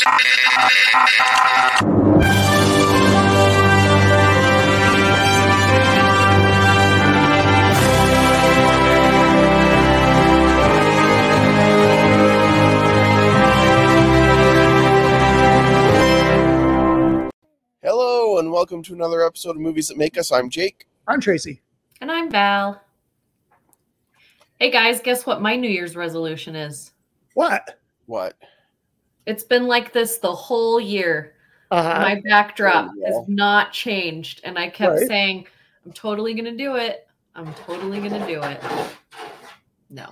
Hello, and welcome to another episode of Movies That Make Us. I'm Jake. I'm Tracy. And I'm Val. Hey guys, guess what my New Year's resolution is? What? What? It's been like this the whole year. Uh-huh. My backdrop Oh, yeah. has not changed. And I kept Right. saying, I'm totally going to do it. I'm totally going to do it. No,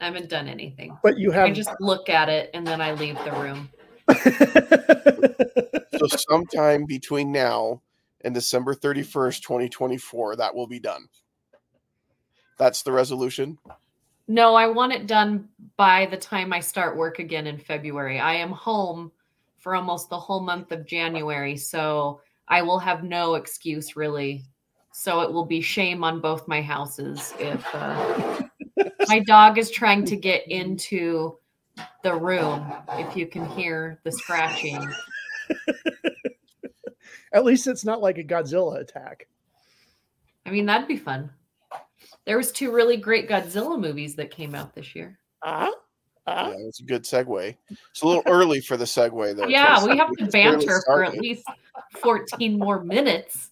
I haven't done anything. but you have. I just look at it and then I leave the room. So, sometime between now and December 31st, 2024, that will be done. That's the resolution. No, I want it done by the time I start work again in February. I am home for almost the whole month of January, so I will have no excuse really. So it will be shame on both my houses if uh, my dog is trying to get into the room. If you can hear the scratching, at least it's not like a Godzilla attack. I mean that'd be fun. There was two really great Godzilla movies that came out this year. Ah, Yeah, that's a good segue. It's a little early for the segue, though. Yeah, we have to banter for at least 14 more minutes.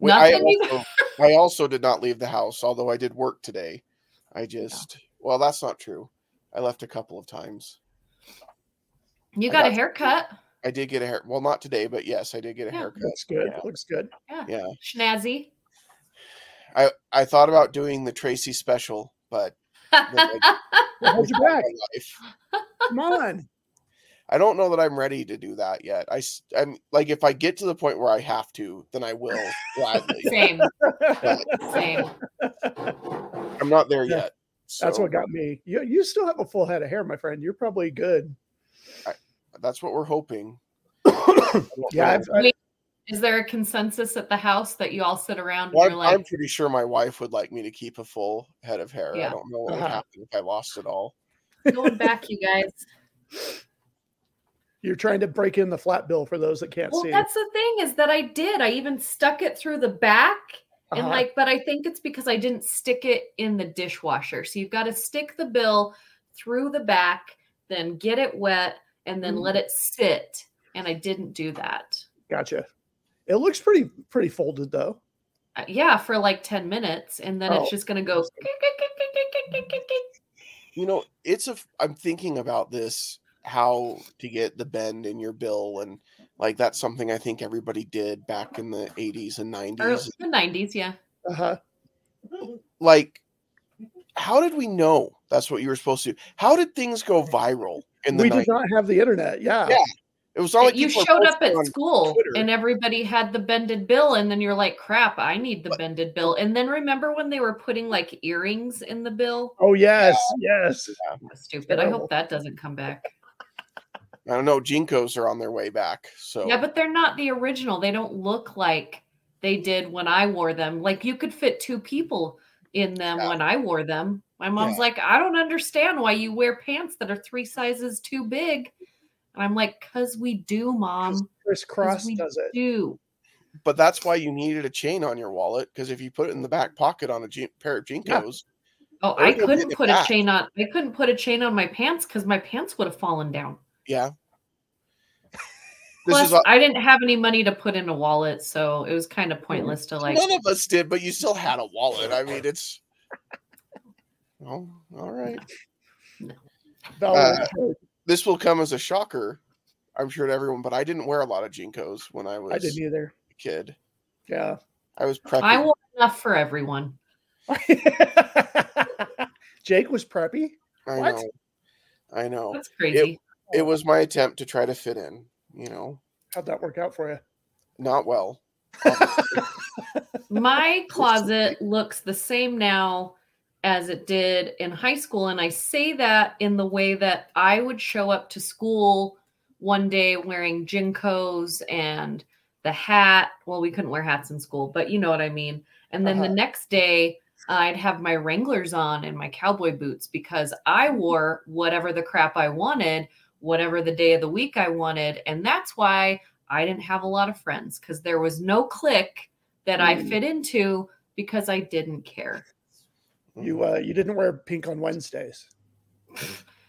Wait, I, Nothing also, I also did not leave the house, although I did work today. I just, well, that's not true. I left a couple of times. You I got a got- haircut. I did get a hair. Well, not today, but yes, I did get a Yeah. haircut. looks good. Yeah. Looks good. Yeah, Snazzy. I I thought about doing the Tracy special, but Hold your back. life. Come on. I don't know that I'm ready to do that yet. I I'm like if I get to the point where I have to, then I will gladly. Same. Same. I'm not there Yeah. yet. That's what got me. You you still have a full head of hair, my friend. You're probably good. That's what we're hoping. Yeah, know. I've, I, Is there a consensus at the house that you all sit around and Well, you're I'm, I'm pretty sure my wife would like me to keep a full head of hair. I don't know what would Uh-huh. happen if I lost it all. going back, you guys? you're trying to break in the flat bill for those that can't see. Well, see. that's the thing is that I did. I even stuck it through the back. And Uh-huh. like, but I think it's because I didn't stick it in the dishwasher. So you've got to stick the bill through the back, then get it wet, and then Mm. let it sit. And I didn't do that. Gotcha. It looks pretty pretty folded though. Uh, yeah, for like 10 minutes. And then Oh. it's just going to go. You know, it's a. f- I'm thinking about this how to get the bend in your bill and like that's something I think everybody did back in the 80s and 90s. Or the 90s, yeah. Uh-huh. Like, how did we know that's what you were supposed to do? How did things go viral in the We 90s? did not have the internet. Yeah. Yeah. It was all like you showed up at school Twitter. and everybody had the bended bill and then you're like crap i need the But- bended bill and then remember when they were putting like earrings in the bill Oh yes, yes. stupid i hope that doesn't come back I don't know. JNCOs are on their way back. So yeah but they're not the original they don't look like they did when i wore them like you could fit two people in them Yeah. when i wore them my mom's Yeah. like i don't understand why you wear pants that are three sizes too big and i'm like because we do mom Chris 'Cause Cross does it. do but that's why you needed a chain on your wallet because if you put it in the back pocket on a je- pair of JNCOs, Oh, I couldn't get it put a chain on. I couldn't put a chain on my pants because my pants would have fallen down. yeah. This Plus, is a, I didn't have any money to put in a wallet, so it was kind of pointless to like. none of us did, but you still had a wallet. I mean, it's. Oh, all right. Valerie, uh, uh, This will come as a shocker, I'm sure to everyone, but I didn't wear a lot of JNCOs when I was I didn't either. a kid. Yeah. I was prepping. I wore enough for everyone. Jake was preppy. I What? know. I know. That's crazy. It was my attempt to try to fit in. You know, How'd that work out for you? not well. my closet looks the same now as it did in high school, and I say that in the way that I would show up to school one day wearing JNCOs and the hat. Well, we couldn't wear hats in school, but you know what I mean. And then the Uh-huh. next day, I'd have my Wranglers on and my cowboy boots because I wore whatever the crap I wanted, whatever the day of the week I wanted. And that's why I didn't have a lot of friends because there was no clique that I Mm. fit into because I didn't care. You uh, you didn't wear pink on Wednesdays.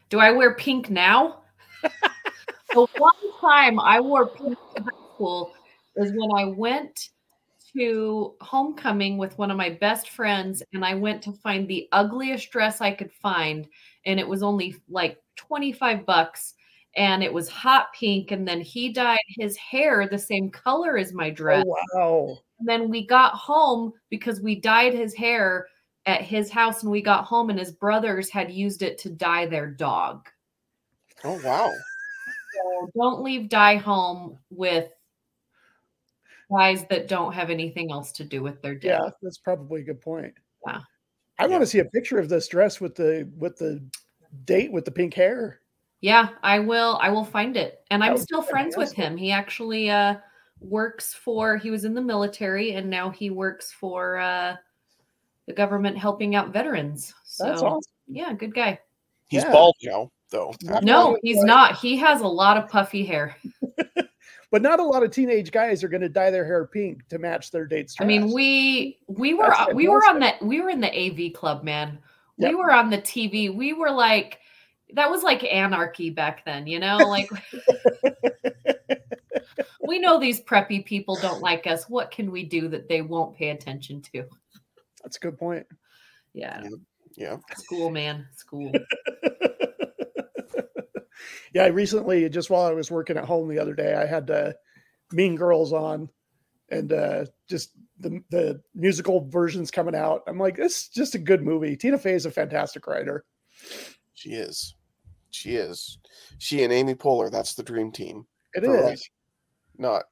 Do I wear pink now? the one time I wore pink in high school is when I went to homecoming with one of my best friends and I went to find the ugliest dress I could find and it was only like 25 bucks and it was hot pink and then he dyed his hair the same color as my dress. Oh wow! And then we got home because we dyed his hair at his house and we got home and his brothers had used it to dye their dog. Oh wow. So don't leave dye home with guys that don't have anything else to do with their day. Yeah, that's probably a good point. Yeah. I want to see a picture of this dress with the with the date with the pink hair. Yeah, I will. I will find it, and That I'm still friends with him. He actually uh, works for. He was in the military, and now he works for uh, the government helping out veterans. So That's awesome. yeah, good guy. He's Yeah. bald now, though. Not No, he's right? not. He has a lot of puffy hair. But not a lot of teenage guys are going to dye their hair pink to match their date's dress. I mean, we we were That's we were on that we were in the AV club, man. We were on the TV. We were like that was like anarchy back then, you know? Like we know these preppy people don't like us. What can we do that they won't pay attention to? That's a good point. Yeah. Yeah. School, man. School. yeah, I recently, just while I was working at home the other day, I had uh, Mean Girls on, and uh, just the the musical versions coming out. I'm like, it's just a good movie. Tina Fey is a fantastic writer. She is. She is. She and Amy Poehler. That's the dream team. It is. for, not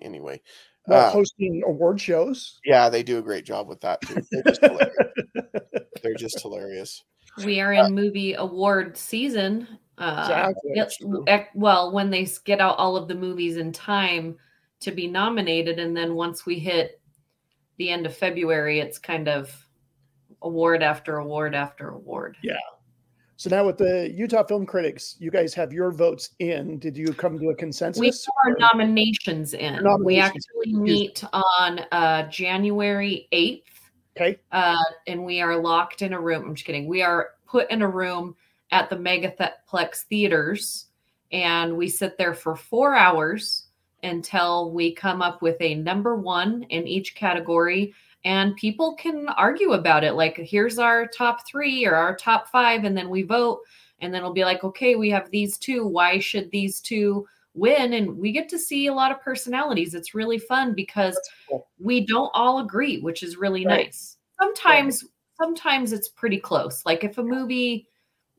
anyway. Well, uh, hosting award shows. Yeah, they do a great job with that too. They're just hilarious. They're just hilarious. We are in movie award season. Uh, Exactly, yep, that's true. ec- well, when they get out all of the movies in time to be nominated, and then once we hit the end of February, it's kind of award after award after award. So now with the Utah Film Critics, you guys have your votes in. Did you come to a consensus? We have our nominations in. We actually meet on uh, January 8th. okay. uh, and we are locked in a room. I'm just kidding. We are put in a room at the Megaplex theaters, and we sit there for four hours until we come up with a number one in each category. And people can argue about it. Like, here's our top three or our top five, and then we vote. And then it'll be like, okay, we have these two. Why should these two win? And we get to see a lot of personalities. It's really fun because cool. we don't all agree, which is really Right. nice. Sometimes sometimes it's pretty close. Like if a movie,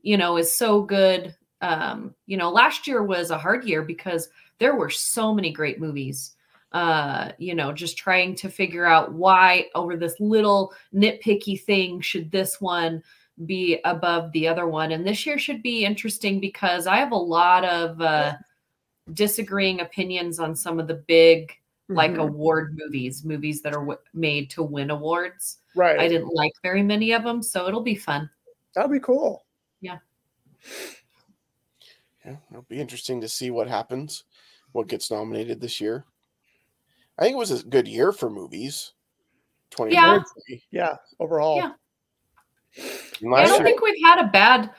you know, is so good, um, you know, last year was a hard year because there were so many great movies. Uh, you know, just trying to figure out why over this little nitpicky thing should this one be above the other one. And this year should be interesting because I have a lot of uh disagreeing opinions on some of the big like Mhm. award movies, movies that are w- made to win awards. right. I didn't like very many of them, so it'll be fun. That'll be cool. Yeah. Yeah, it'll be interesting to see what happens, what gets nominated this year. I think it was a good year for movies. Twenty Yeah. Yeah. Overall. Yeah. I don't year, think we've had a bad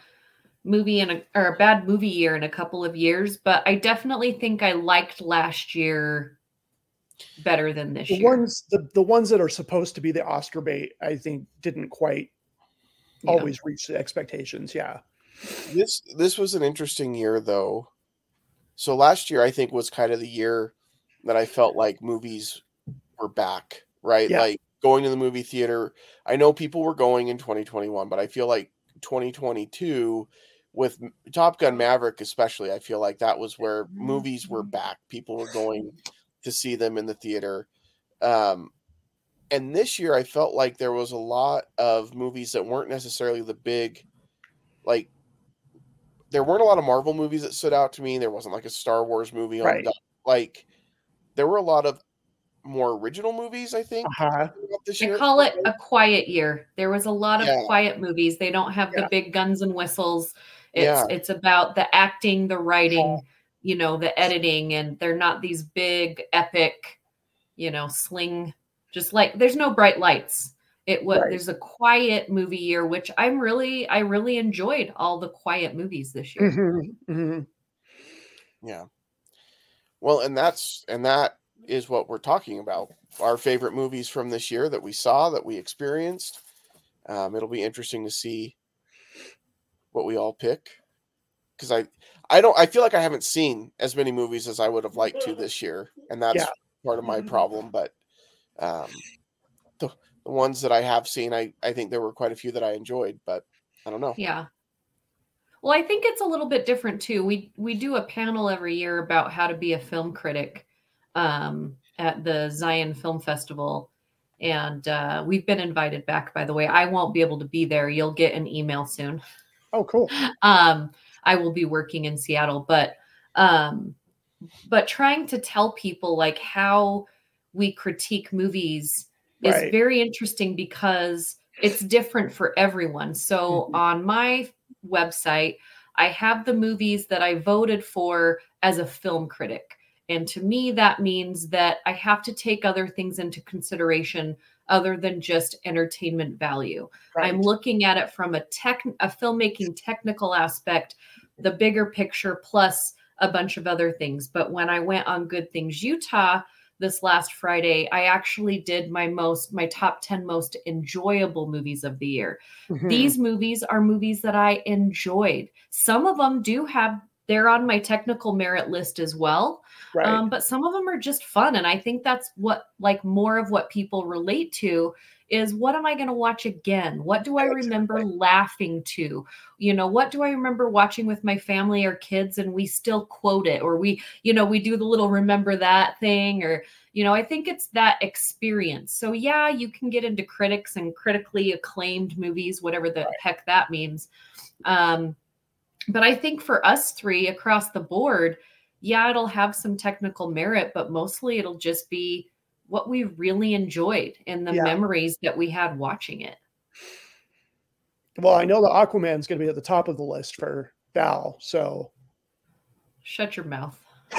movie in a or a bad movie year in a couple of years, but I definitely think I liked last year better than this The year. ones the, the ones that are supposed to be the Oscar bait, I think, didn't quite Yeah. always reach the expectations. Yeah. this this was an interesting year though. So last year I think was kind of the year that I felt like movies were back, right? Yeah. Like going to the movie theater. I know people were going in 2021, but I feel like 2022 with Top Gun Maverick especially, I feel like that was where movies were back. People were going to see them in the theater. Um and this year I felt like there was a lot of movies that weren't necessarily the big like there weren't a lot of Marvel movies that stood out to me. There wasn't like a Star Wars movie on Right. the- like there were a lot of more original movies. I think Uh-huh. this I year. call it a quiet year. There was a lot of Yeah. quiet movies. They don't have Yeah. the big guns and whistles. It's Yeah. it's about the acting, the writing, you know, the editing, and they're not these big epic, you know, sling. Just like there's no bright lights. It was Right. there's a quiet movie year, which I'm really I really enjoyed all the quiet movies this year. Mhm, mhm. Yeah. Well, and that's and that is what we're talking about. Our favorite movies from this year that we saw, that we experienced. Um, it'll be interesting to see what we all pick. Because I, I don't, I feel like I haven't seen as many movies as I would have liked to this year, and that's Yeah. part of my problem. But um, the the ones that I have seen, I I think there were quite a few that I enjoyed, but I don't know. Yeah. Well, I think it's a little bit different too. We we do a panel every year about how to be a film critic um, at the Zion Film Festival, and uh, we've been invited back. By the way, I won't be able to be there. You'll get an email soon. Oh, cool. Um, I will be working in Seattle, but um, but trying to tell people like how we critique movies is very interesting because it's different for everyone. So Mhm. on my website, I have the movies that I voted for as a film critic. And to me, that means that I have to take other things into consideration other than just entertainment value. I'm looking at it from a tech a filmmaking technical aspect, the bigger picture plus a bunch of other things. But when I went on Good Things Utah this last Friday, I actually did my most my top 10 most enjoyable movies of the year. Mhm. These movies are movies that I enjoyed. Some of them do have they're on my technical merit list as well. right. Um, but some of them are just fun. And I think that's what, like, more of what people relate to is what am I going to watch again? What do I remember laughing to? You know, what do I remember watching with my family or kids and we still quote it or we, you know, we do the little remember that thing or, you know, I think it's that experience. So, yeah, you can get into critics and critically acclaimed movies, whatever the heck that means. Um, but I think for us three across the board, yeah, it'll have some technical merit, but mostly it'll just be what we really enjoyed and the Yeah. memories that we had watching it. well, I know the Aquaman's going to be at the top of the list for Val. So Shut your mouth.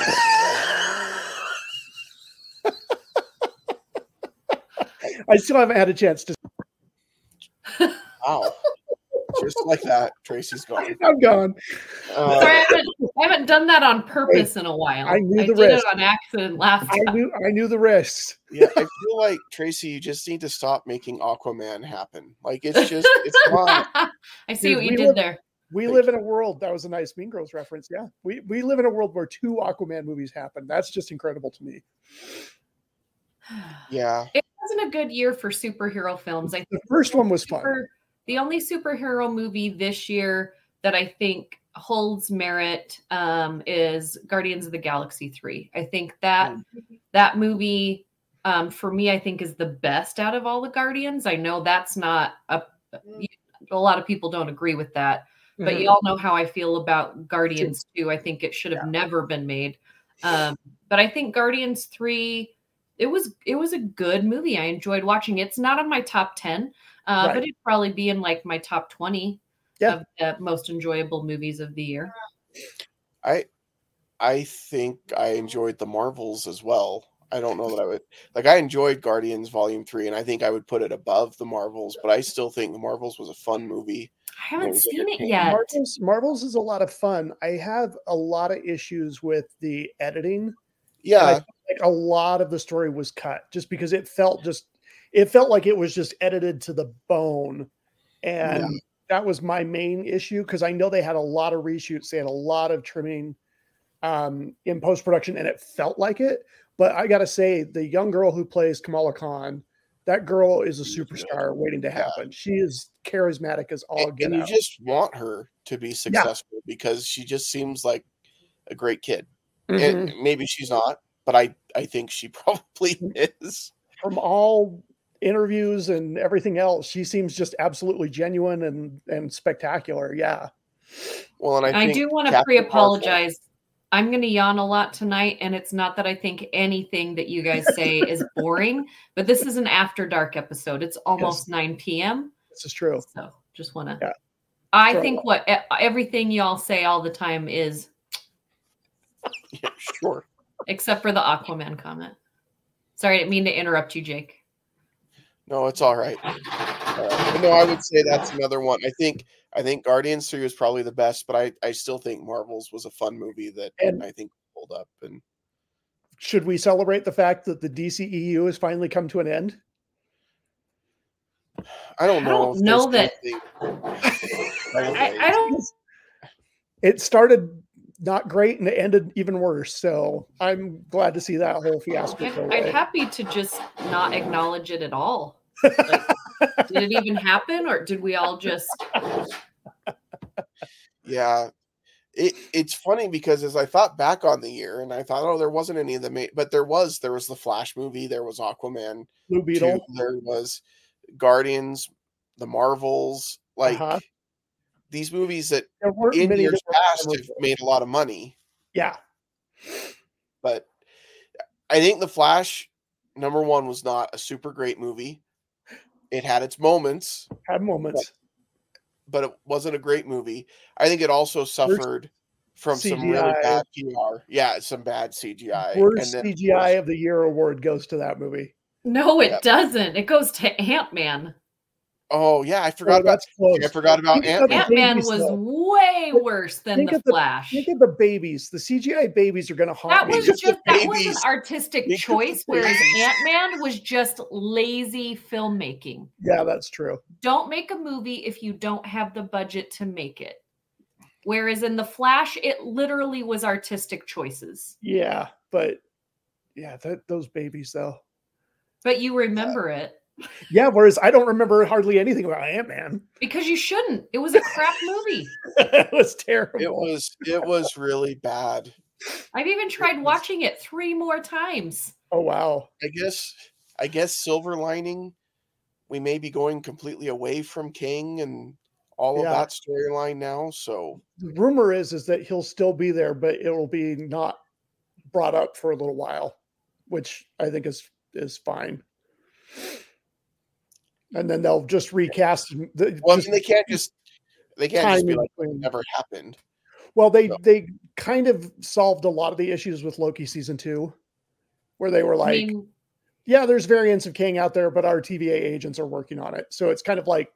I still haven't had a chance to. Wow. Just like that, Tracy's gone. I'm gone. Uh, Sorry, I haven't, I haven't done that on purpose in a while. I knew the did risk. it on accident last I time. knew I knew the risks. yeah, I feel like Tracy, you just need to stop making Aquaman happen. Like it's just, it's not. I see Dude, what you did live- there. We Thank live in a world that was a nice Mean Girls reference. Yeah, we we live in a world where two Aquaman movies happen. That's just incredible to me. Yeah, It wasn't a good year for superhero films. I think The first one was fun. The only superhero movie this year that I think holds merit um, is Guardians of the Galaxy 3. I think that that movie um, for me I think is the best out of all the Guardians. I know that's not a a lot of people don't agree with that, but Mhm. you all know how I feel about Guardians 2. I think it should have never been made. Um, but I think Guardians 3 it was it was a good movie. I enjoyed watching. It's not on my top 10, uh, Right. but it'd probably be in like my top 20 Yeah. of the most enjoyable movies of the year. I, I think I enjoyed the Marvels as well. I don't know that I would like. I enjoyed Guardians Volume Three, and I think I would put it above the Marvels. But I still think the Marvels was a fun movie. I haven't was seen it yet. Marvels, Marvels is a lot of fun. I have a lot of issues with the editing. Yeah, Like a lot of the story was cut just because it felt just it felt like it was just edited to the bone. And Yeah. that was my main issue because I know they had a lot of reshoots, they had a lot of trimming um, in post production, and it felt like it. But I gotta say, the young girl who plays Kamala Khan, that girl is a superstar waiting to Yeah. happen. She is charismatic as all and, get and you out. just want her to be successful because she just seems like a great kid. Mhm. And maybe she's not, but I I think she probably is. From all interviews and everything else, she seems just absolutely genuine and and spectacular. Yeah. Well, and I, I, do want to pre-apologize. I'm going to yawn a lot tonight, and it's not that I think anything that you guys say is boring, but this is an after dark episode. It's almost 9 p.m. This is true. So just want to. Yeah. I Sure. think what e- everything y'all say all the time is, Yeah, sure. except for the Aquaman comment. Sorry, I didn't mean to interrupt you, Jake. No, it's all right. Uh, no, I would say that's another one. I think I think Guardians Three was probably the best, but I I still think Marvels was a fun movie that And- I think pulled up. And Should we celebrate the fact that the DCEU has finally come to an end? I don't know. I know. don't know that- anything- I, I don't. It started not great and it ended even worse. So I'm glad to see that whole fiasco I'd, go I'd away. happy to just not acknowledge it at all. Like, did it even happen, or did we all just? Yeah. It it's funny because as I thought back on the year and I thought, oh, there wasn't any of the ma- but there was there was the Flash movie, there was Aquaman Blue 2, Beetle. there was Guardians, the Marvels, like Uh-huh. these movies that in years past have made a lot of money. Yeah. But I think the Flash number one was not a super great movie. It had its moments, Had moments. but it wasn't a great movie. I think it also suffered from some really bad PR. Yeah, some bad CGI. Worst and then, CGI of the year award goes to that movie. No, it Yep. doesn't. It goes to Ant Man. Oh yeah, I Oh, forgot about close. I forgot about Ant Man. Ant Man was though. way worse than think the of the- Flash. Think of the babies. The CGI babies are going to haunt That me. was Think just the that was an artistic Think choice, whereas. Ant Man was just lazy filmmaking. yeah, that's true. Don't make a movie if you don't have the budget to make it. Whereas in the Flash, it literally was artistic choices. Yeah, but yeah, that, those babies though. But you remember it Yeah, whereas I don't remember hardly anything about Ant Man. because you shouldn't. It was a crap movie. it was terrible. It was it was really bad. I've even tried was- watching it three more times. oh wow. I guess I guess silver lining we may be going completely away from Kang and all of that storyline now. So The rumor is is that he'll still be there, but it will be not brought up for a little while, which I think is is fine. And then they'll just recast the well, I mean, they can't just they can't just time be like it never happened. Well, they So- they kind of solved a lot of the issues with Loki season two, where they were like, I mean, "Yeah, there's variants of Kang out there, but our TVA agents are working on it." So it's kind of like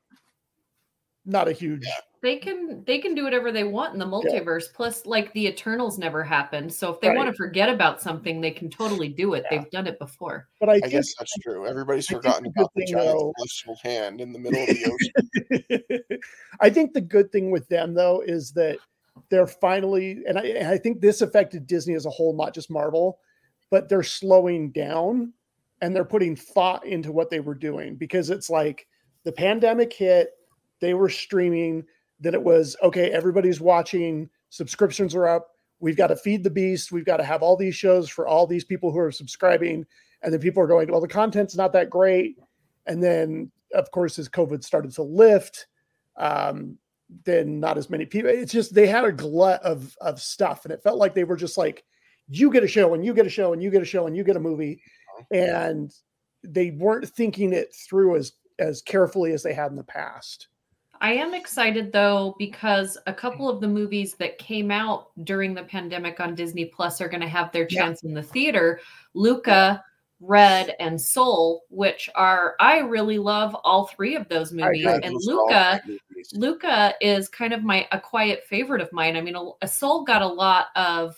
not a huge. they can they can do whatever they want in the multiverse. Plus, like the Eternals never happened. So if they Right. want to forget about something, they can totally do it. Yeah. They've done it before. But I, I think guess that's true. Everybody's I forgotten the about the giant though- celestial hand in the middle of the ocean. I think the good thing with them though is that they're finally, and I, and I think this affected Disney as a whole, not just Marvel, but they're slowing down and they're putting thought into what they were doing because it's like the pandemic hit, they were streaming, then it was okay, everybody's watching, subscriptions are up. We've got to feed the beast. We've got to have all these shows for all these people who are subscribing. And then people are going, well, the content's not that great. And then, of course, as COVID started to lift, um, then not as many people. It's just they had a glut of of stuff, and it felt like they were just like, you get a show, and you get a show, and you get a show, and you get a movie, and they weren't thinking it through as as carefully as they had in the past. I am excited though because a couple of the movies that came out during the pandemic on Disney Plus are going to have their Yeah. chance in the theater. Luca, Red, and Soul, which are I really love all three of those movies. And Those are all Luca, movies. Luca is kind of my a quiet favorite of mine. I mean, a, a Soul got a lot of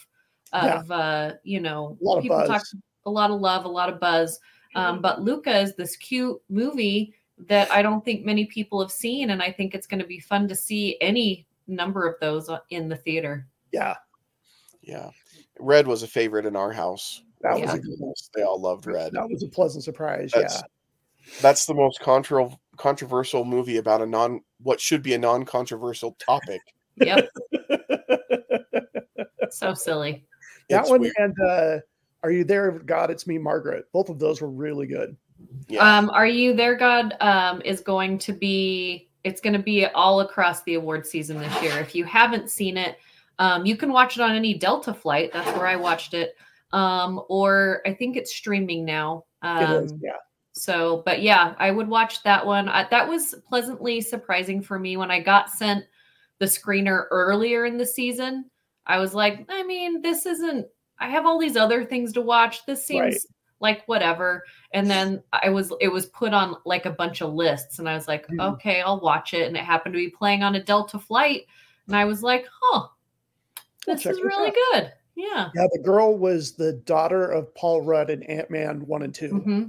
Yeah. of uh, you know, A lot of people buzz. talk a lot of love, a lot of buzz. Um, but Luca is this cute movie that I don't think many people have seen, and I think it's going to be fun to see any number of those uh, in the theater. Yeah, Yeah. Red was a favorite in our house. that Yeah. was a good one. They all loved Red. That was a pleasant surprise. That's- yeah, That's the most contro- controversial movie about a non what should be a non-controversial topic. Yep, so silly. that It's one weird. and uh, Are You There, God? It's Me, Margaret. Both of those were really good. Yeah. Um, Are You There, God? Um, is going to be. It's going to be all across the award season this year. If you haven't seen it, Um, you can watch it on any Delta flight. That's where I watched it. Um, or I think it's streaming now. Um, it is, yeah. So, but yeah, I would watch that one. I, that was pleasantly surprising for me when I got sent the screener earlier in the season. I was like, I mean, this isn't. I have all these other things to watch. This seems Right. Like whatever. And then I was, it was put on like a bunch of lists, and I was like, Mhm. okay, I'll watch it. And it happened to be playing on a Delta flight, and I was like, huh, this is really out. good. Yeah. Yeah, the girl was the daughter of Paul Rudd in Ant Man one and 2 hmm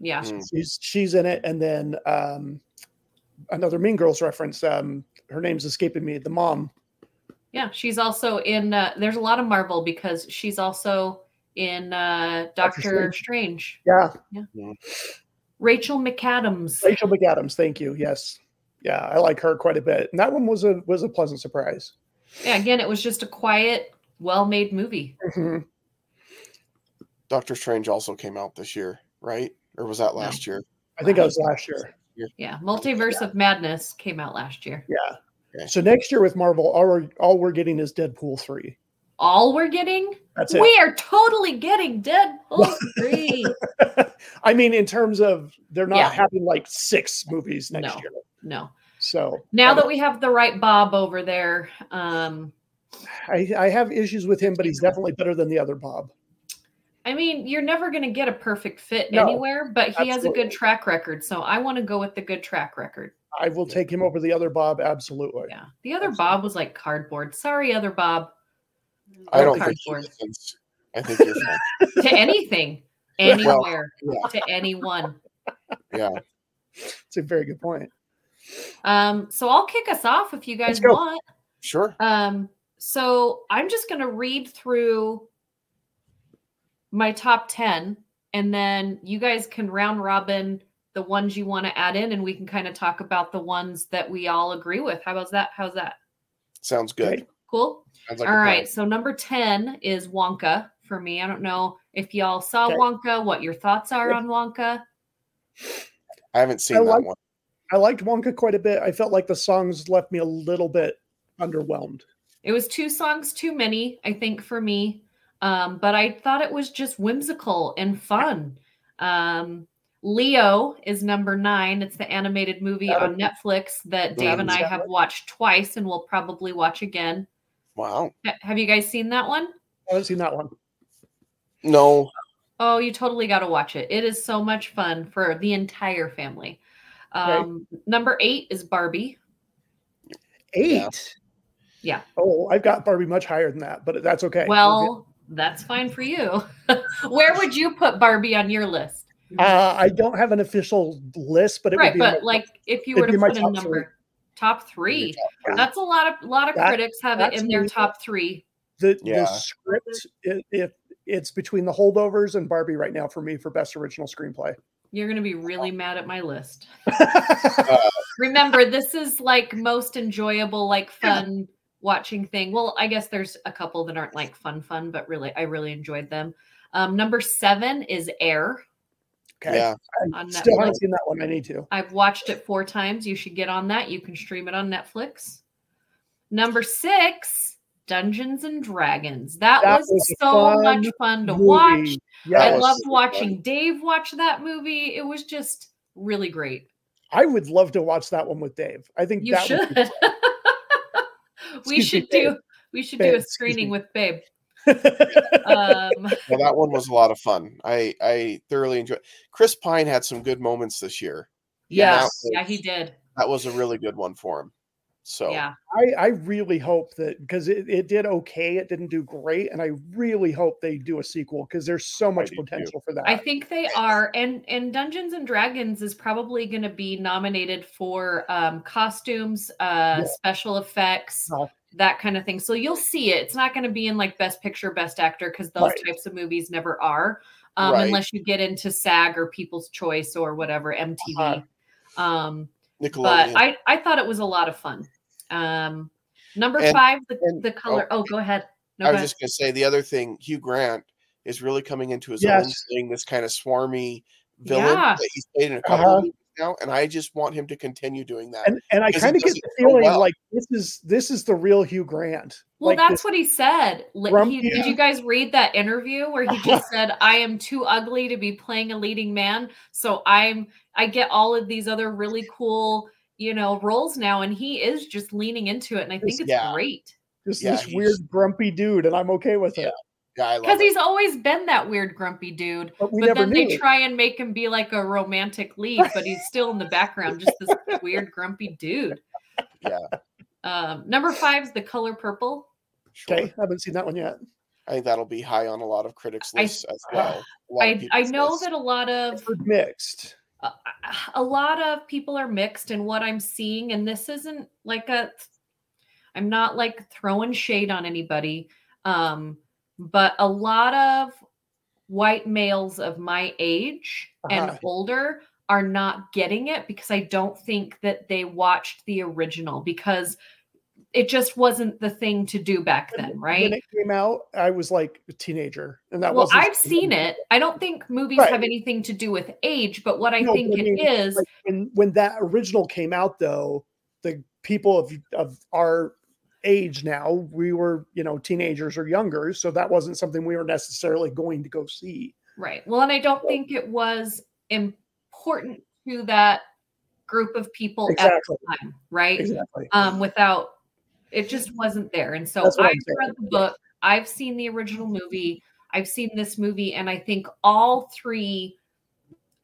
Yeah. Mm. She's she's in it, and then um, another Mean Girls reference. Um, her name's escaping me. The mom. Yeah, she's also in. Uh, there's a lot of Marvel because she's also in uh, Doctor Doctor Strange. Yeah, yeah, Rachel McAdams. Rachel McAdams. Thank you. Yes. Yeah, I like her quite a bit, and that one was a was a pleasant surprise. Yeah, again, it was just a quiet, well-made movie. Mhm. Doctor Strange also came out this year, right? Or was that last year? I think it was last year. Yeah, Multiverse of Madness came out last year. Yeah. Okay. So next year with Marvel, all we're, all we're getting is Deadpool three. All we're getting, That's it. we are totally getting Deadpool three. I mean, in terms of they're not Yeah. having like six movies next No. year. No, So now that we have the right Bob over there, um, I, I have issues with him, but he's definitely better than the other Bob. I mean, you're never going to get a perfect fit No, anywhere, but he has a good track record. So I want to go with the good track record. I will take him over the other Bob, absolutely. Yeah. The other Absolutely. Bob was like cardboard. Sorry, other Bob. I don't Cardboard. think he listens. I think you're fine. To anything, anywhere, yeah. to anyone. yeah. It's a very good point. Um, so I'll kick us off if you guys want. Sure. Um, so I'm just gonna read through my top 10 and then you guys can round robin the ones you want to add in and we can kind of talk about the ones that we all agree with. How about that? How's that? Sounds good. Okay. Cool. Sounds like All a plan. So number 10 is Wonka for me. I don't know if y'all saw Okay. Wonka, what your thoughts are Yep. on Wonka. I haven't seen I that like- one. I liked Wonka quite a bit. I felt like the songs left me a little bit underwhelmed. It was two songs too many, I think, for me. Um, but I thought it was just whimsical and fun. Um, Leo is number nine. It's the animated movie on Netflix that Dave and I have watched twice and will probably watch again. Wow. Have you guys seen that one? I haven't seen that one. No. Oh, you totally got to watch it. It is so much fun for the entire family. Um, Number eight is Barbie. Eight. Yeah. Oh, I've got Barbie much higher than that, but that's okay. Well, that's fine for you. Where would you put Barbie on your list? uh, I don't have an official list, but it right would be but my- like if you were to put a number three. Top three three. that's a lot of a lot of That- critics have it in their me. top three the, Yeah. the script. It, it, it's between the holdovers and Barbie right now for me for best original screenplay. you're going to be really mad at my list Uh, remember this is like most enjoyable like fun watching thing well i guess there's a couple that aren't like fun fun but really i really enjoyed them um, number seven is air okay. Yeah. I on still Netflix. haven't seen that one. I need to. I've watched it four times. You should get on that. You can stream it on Netflix. Number six, Dungeons and Dragons. That, That was, was so fun much fun to Movie. watch. Yeah, I loved super watching fun. Dave watch that movie. It was just really great. I would love to watch that one with Dave. I think You that would should. be we Excuse me, should do Babe. we should Babe, do a screening with Babe. Fun. Um Well, that one was a lot of fun. I I thoroughly enjoyed. Chris Pine had some good moments this year. yes, that yeah, he did. That was a really good one for him. So Yeah. I, I really hope that because it, it did okay, it didn't do great, and I really hope they do a sequel because there's so much do too. potential for that. I think they are, and and Dungeons and Dragons is probably going to be nominated for um, costumes, uh, Yeah. special effects, Oh. That kind of thing. So you'll see it. It's not going to be in like Best Picture, Best Actor because those Right. types of movies never are, um, Right. unless you get into SAG or People's Choice or whatever MTV. Uh-huh. Um, Nickelodeon. but I I thought it was a lot of fun. Um, number And- five, the, and- the color. Oh, go ahead. No, I go was ahead. just going to say the other thing. Hugh Grant is really coming into his own, Yes. playing this kind of swarmy villain Yeah. that he's played in a couple. Uh-huh. Of movies now, and I just want him to continue doing that. And and I kind of get the it so feeling well. like this is this is the real Hugh Grant. Well, like that's this- what he said. Li- grumpy- he- did you guys read that interview where he just said, "I am too ugly to be playing a leading man, so I'm I get all of these other really cool, you know, roles now," and he is just leaning into it, and I think it's Yeah. great just Yeah, this weird grumpy dude, and I'm okay with Yeah. it. Yeah, because he's always been that weird grumpy dude. But but then they knew. try and make him be like a romantic lead, but he's still in the background, just this weird grumpy dude. Yeah. Um, number five is the color purple. Sure. Okay, I haven't seen that one yet. I think that'll be high on a lot of critics' I- lists as well. A lot of I I know lists. that a lot of I've mixed. a, a lot of people are mixed in what I'm seeing, and this isn't like a. I'm not like throwing shade on anybody, um, but a lot of white males of my age and Uh-huh. older are not getting it because I don't think that they watched the original because it just wasn't the thing to do back then, right? When it came out, I was like a teenager, and that well. I've seen it. I don't think movies Right. have anything to do with age, but what I No, think I mean, is, Like when when that original came out, though, the people of of our age now, we were you know teenagers or younger, so that wasn't something we were necessarily going to go see. right. Well, and I don't think it was important to that group of people Exactly. at the time, right? Exactly. Um, without it just wasn't there. And so I've read the book, I've seen the original movie, I've seen this movie, and I think all three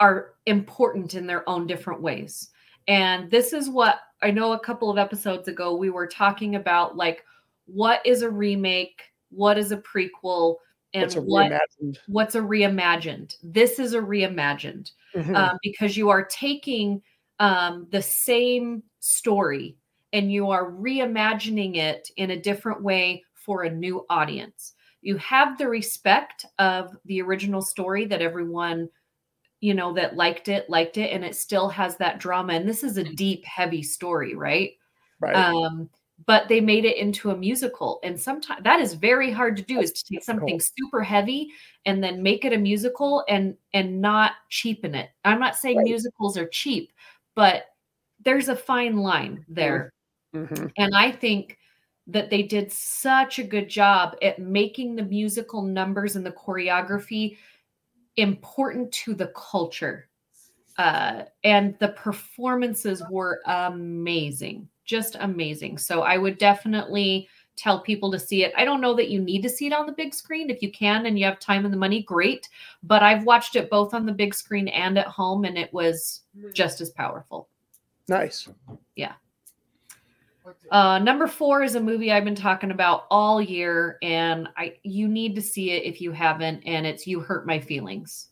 are important in their own different ways. And this is what I know a couple of episodes ago we were talking about like what is a remake, what is a prequel, and It's a what reimagined. what's a reimagined. This is a reimagined Mhm. um, because you are taking um, the same story and you are reimagining it in a different way for a new audience. You have the respect of the original story that everyone, you know, that liked it, liked it, and it still has that drama. And this is a deep, heavy story, right? right. um but they made it into a musical and sometimes that is very hard to do is to take something super heavy and then make it a musical and and not cheapen it i'm not saying Right. musicals are cheap but there's a fine line there Mhm. and i think that they did such a good job at making the musical numbers and the choreography important to the culture uh, and the performances were amazing, just amazing. So I would definitely tell people to see it. I don't know that you need to see it on the big screen. If you can and you have time and the money, great. But I've watched it both on the big screen and at home, and it was just as powerful. Nice. Uh, number four is a movie I've been talking about all year, and I you need to see it if you haven't. And it's "You Hurt My Feelings."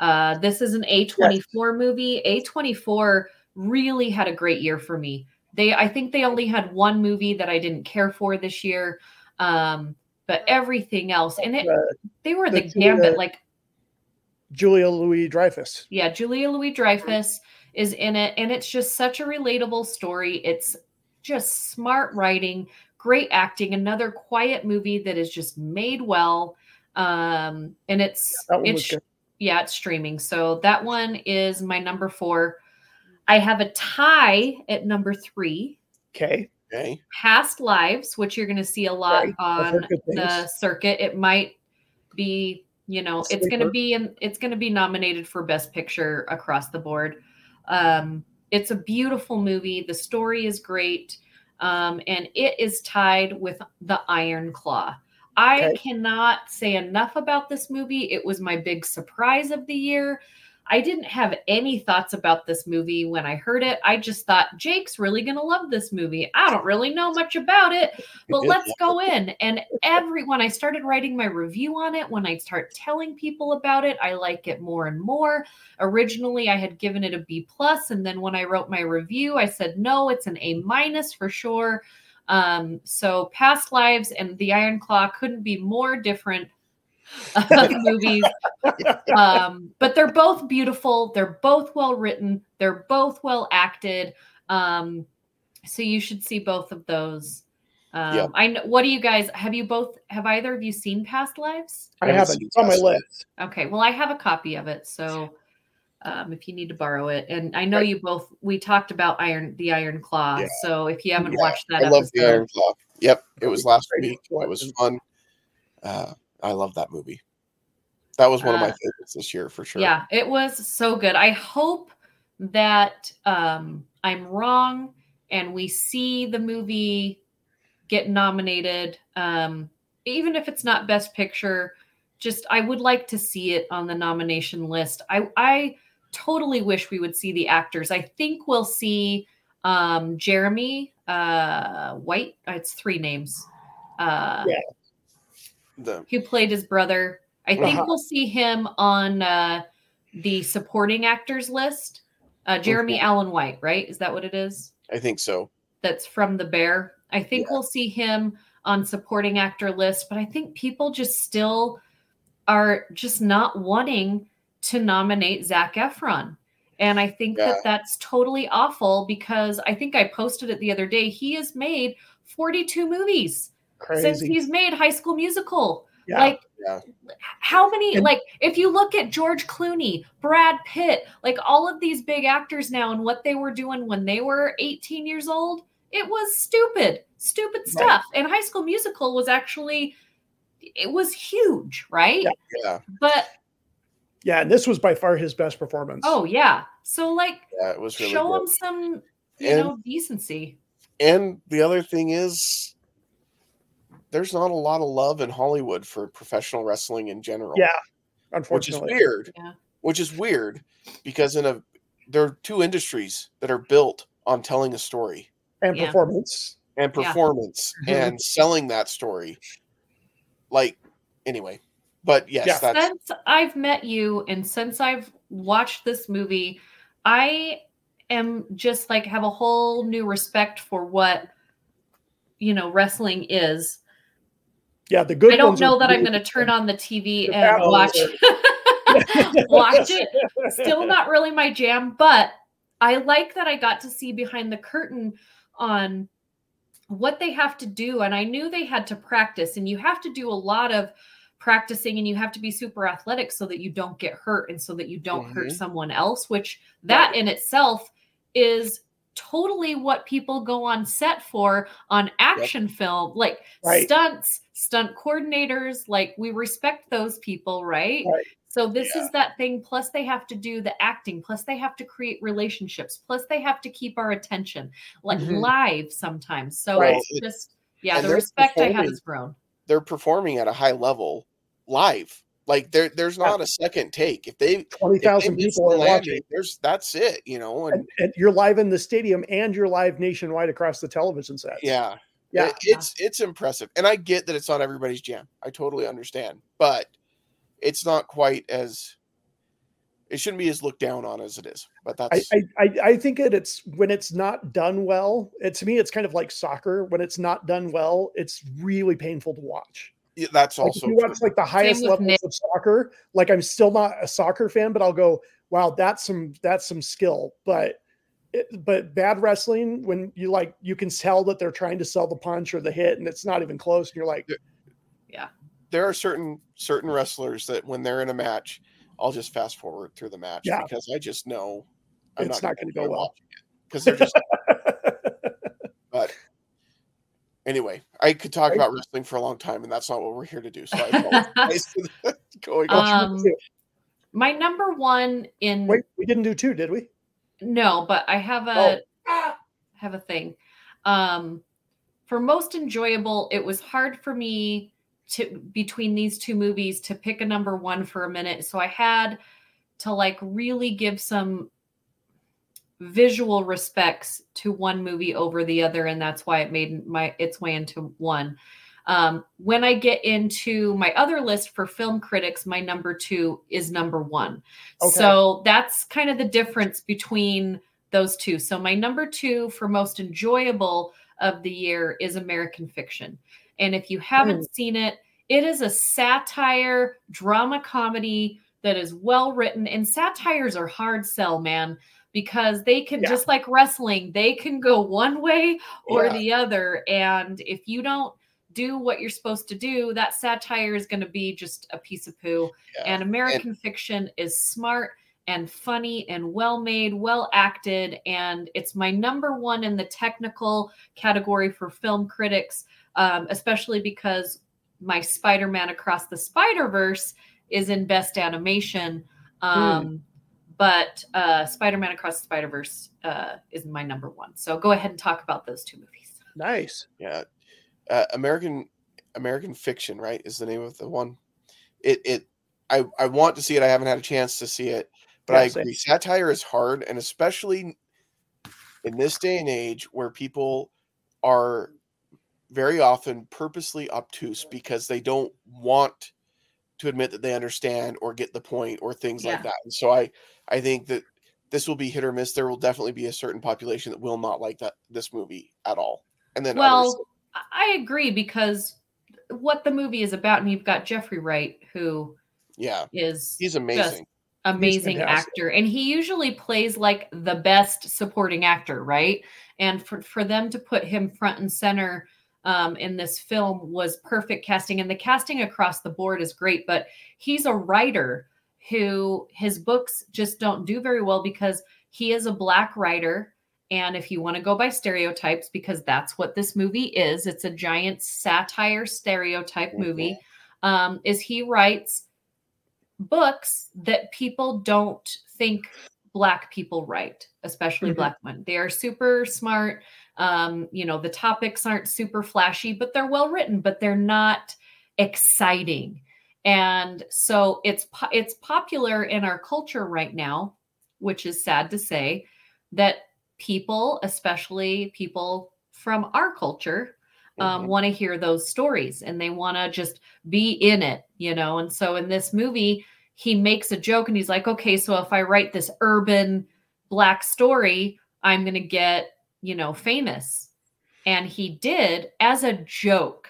Uh, this is an A24 movie. A24 really had a great year for me. They, I think they only had one movie that I didn't care for this year, um, but everything else, and it they were the, gambit. uh, like Julia Louis Dreyfus. yeah, Julia Louis Dreyfus is in it, and it's just such a relatable story. It's just smart writing, great acting, another quiet movie that is just made well. Um, and it's That one was it's yeah, it's streaming. So that one is my number four. I have a tie at number three. Okay. Okay. Past Lives, which you're going to see a lot Right. On the circuit. It might be, you know, it's going to be in, it's going to be nominated for Best Picture across the board. Um, it's a beautiful movie. The story is great, um, and it is tied with The Iron Claw. I Okay. cannot say enough about this movie. It was my big surprise of the year. I didn't have any thoughts about this movie when I heard it. I just thought Jake's really going to love this movie. I don't really know much about it, but let's go in. And every when I started writing my review on it, when I start telling people about it, I like it more and more. Originally, I had given it a B plus, and then when I wrote my review, I said no, it's an A minus for sure. Um, so past lives and the Iron Claw couldn't be more different movies. Um, but they're both beautiful. They're both well written. They're both well acted. Um, so you should see both of those. Um, Yeah. I know. What do you guys have? You both have either of you seen Past Lives? I haven't haven't. It's on my list. Okay. Well, I have a copy of it, so um, if you need to borrow it. And I know Right. you both. We talked about Iron, the Iron Claw. Yeah. So if you haven't Yeah, watched that I love the Iron Claw. Yep, it was last week. It was fun. Uh, I love that movie. That was one of my Uh, favorites this year for sure. Yeah, it was so good. I hope that um, I'm wrong and we see the movie get nominated, um, even if it's not Best Picture. Just I would like to see it on the nomination list. I I totally wish we would see the actors. I think we'll see um, Jeremy uh, White. It's three names. Uh, Yeah. The who played his brother. I think Uh-huh. we'll see him on uh, the supporting actors list. Uh, Jeremy Mhm. Allen White, right? Is that what it is? I think so. That's from The Bear. I think Yeah. we'll see him on supporting actor list, but I think people just still are just not wanting to nominate Zac Efron. And I think Yeah. that that's totally awful because I think I posted it the other day. He has made 42 movies since he's made High School Musical. Yeah. Like, Yeah. how many And- like if you look at George Clooney, Brad Pitt, like all of these big actors now and what they were doing when they were 18 years old, it was stupid, stupid Right. stuff. And High School Musical was actually it was huge, right? Yeah. Yeah, But yeah, and this was by far his best performance. oh yeah. So like yeah, it was really show good. them some you And- know decency. And the other thing is, there's not a lot of love in Hollywood for professional wrestling in general. Yeah, Unfortunately. which is weird. Yeah. Which is weird because in a there are two industries that are built on telling a story And Yeah. performance. and performance Mhm. and selling that story. Like anyway, but yes, Yeah. that's since I've met you and since I've watched this movie, I am just like have a whole new respect for what you know wrestling is. Yeah, the good I don't ones know that I'm going to turn on the TV The and watch watch it. Still not really my jam, but I like that I got to see behind the curtain on what they have to do and I knew they had to practice and you have to do a lot of practicing and you have to be super athletic so that you don't get hurt and so that you don't hurt Mhm. someone else which that in itself is totally what people go on set for on action film like Right. stunts stunt coordinators like we respect those people right, Right. so this Yeah. is that thing plus they have to do the acting plus they have to create relationships plus they have to keep our attention like Mhm. live sometimes so Right. it's just yeah And the respect i have has grown they're performing at a high level live. Like there there's not a second take. If they 20,000 people are landing, watching. there's that's it, you know, and And, and you're live in the stadium and you're live nationwide across the television set. yeah. Yeah. It- it's it's impressive. And I get that it's not everybody's jam. I totally understand. But it's not quite as it shouldn't be as looked down on as it is. But that's I, I, I think that it's when it's not done well. It, to me, it's kind of like soccer. When it's not done well, it's really painful to watch. Yeah, that's Like if also you watch like the highest with levels Nick. of soccer, like I'm still not a soccer fan, but I'll go, wow, that's some that's some skill. But it, but bad wrestling, when you like, you can tell that they're trying to sell the punch or the hit, and it's not even close. And you're like, yeah. there are certain certain wrestlers that when they're in a match, I'll just fast forward through the match Yeah. because I just know It's not gonna go well. because they're just. but anyway, I could talk Right. about wrestling for a long time, and that's not what we're here to do. So I apologize going Um, off. My number one in wait, we didn't do two, did we? No, but I have a have a thing. Um for most enjoyable, it was hard for me to between these two movies to pick a number 1 for a minute. So I had to like really give some visual respects to one movie over the other and that's why it made my its way into one. Um, when I get into my other list for film critics, my number two is number one. Okay. So that's kind of the difference between those two. So my number two for most enjoyable of the year is American Fiction. And if you haven't seen it, it is a satire drama comedy that is well written. And satires are hard sell, man, because they can Yeah. just like wrestling, they can go one way or Yeah. the other. And if you don't do what you're supposed to do, that satire is going to be just a piece of poo. Yeah. And American fiction is smart and funny and well made, well acted. And it's my number one in the technical category for film critics, um, especially because my Spider Man Across the Spider Verse is in Best Animation. Um, mm. But uh, Spider Man Across the Spider Verse uh, is my number one. So go ahead and talk about those two movies. Nice. Yeah. Uh, American American Fiction, right, is the name of the one. It it I I want to see it. I haven't had a chance to see it, but yeah, I agree. Same. Satire is hard, and especially in this day and age where people are very often purposely obtuse because they don't want to admit that they understand or get the point or things yeah. like that. And so I I think that this will be hit or miss. There will definitely be a certain population that will not like that this movie at all. And then well, others... I agree because what the movie is about, and you've got Jeffrey Wright, who yeah is he's amazing, amazing actor, and he usually plays like the best supporting actor, right? And for for them to put him front and center um, in this film was perfect casting, and the casting across the board is great. But he's a writer who his books just don't do very well because he is a black writer and if you want to go by stereotypes, because that's what this movie is, it's a giant satire stereotype mm-hmm. movie. Um, is he writes books that people don't think black people write, especially mm-hmm. black men. They are super smart. Um, you know, the topics aren't super flashy, but they're well written, but they're not exciting. And so it's it's popular in our culture right now, which is sad to say, that people, especially people from our culture, um, mm-hmm. want to hear those stories and they want to just be in it, you know. And so in this movie, he makes a joke and he's like, okay, so if I write this urban black story, I'm going to get, you know, famous. And he did as a joke.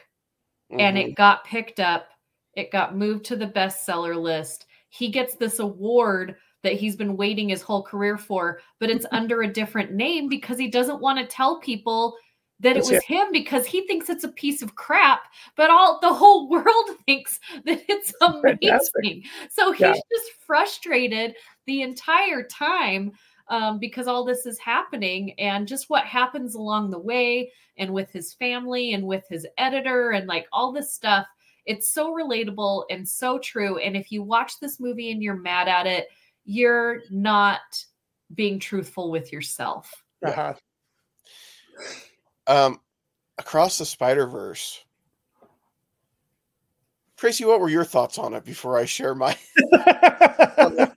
Mm-hmm. And it mm-hmm. got picked up, it got moved to the bestseller list. He gets this award that he's been waiting his whole career for, but it's under a different name because he doesn't want to tell people that That's it was it. him because he thinks it's a piece of crap, but all the whole world thinks that it's amazing. Fantastic. So he's yeah. just frustrated the entire time um, because all this is happening and just what happens along the way and with his family and with his editor and like all this stuff. It's so relatable and so true. And if you watch this movie and you're mad at it, you're not being truthful with yourself. Uh-huh. Um, across the Spider Verse. Tracy, what were your thoughts on it before I share my? um,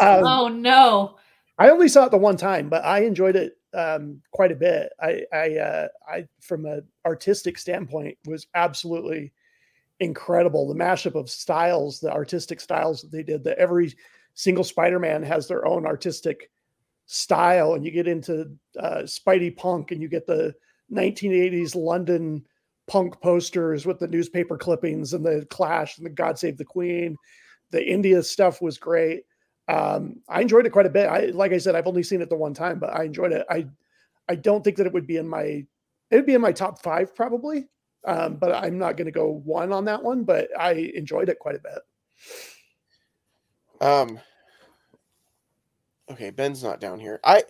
oh no! I only saw it the one time, but I enjoyed it um, quite a bit. I, I, uh, I, from an artistic standpoint, was absolutely incredible. The mashup of styles, the artistic styles that they did. That every single Spider-Man has their own artistic style, and you get into uh, Spidey Punk, and you get the 1980s London punk posters with the newspaper clippings and the Clash and the God Save the Queen. The India stuff was great. Um, I enjoyed it quite a bit. I like I said, I've only seen it the one time, but I enjoyed it. I I don't think that it would be in my it would be in my top five probably. Um, but I'm not going to go one on that one. But I enjoyed it quite a bit. Um, okay, Ben's not down here. I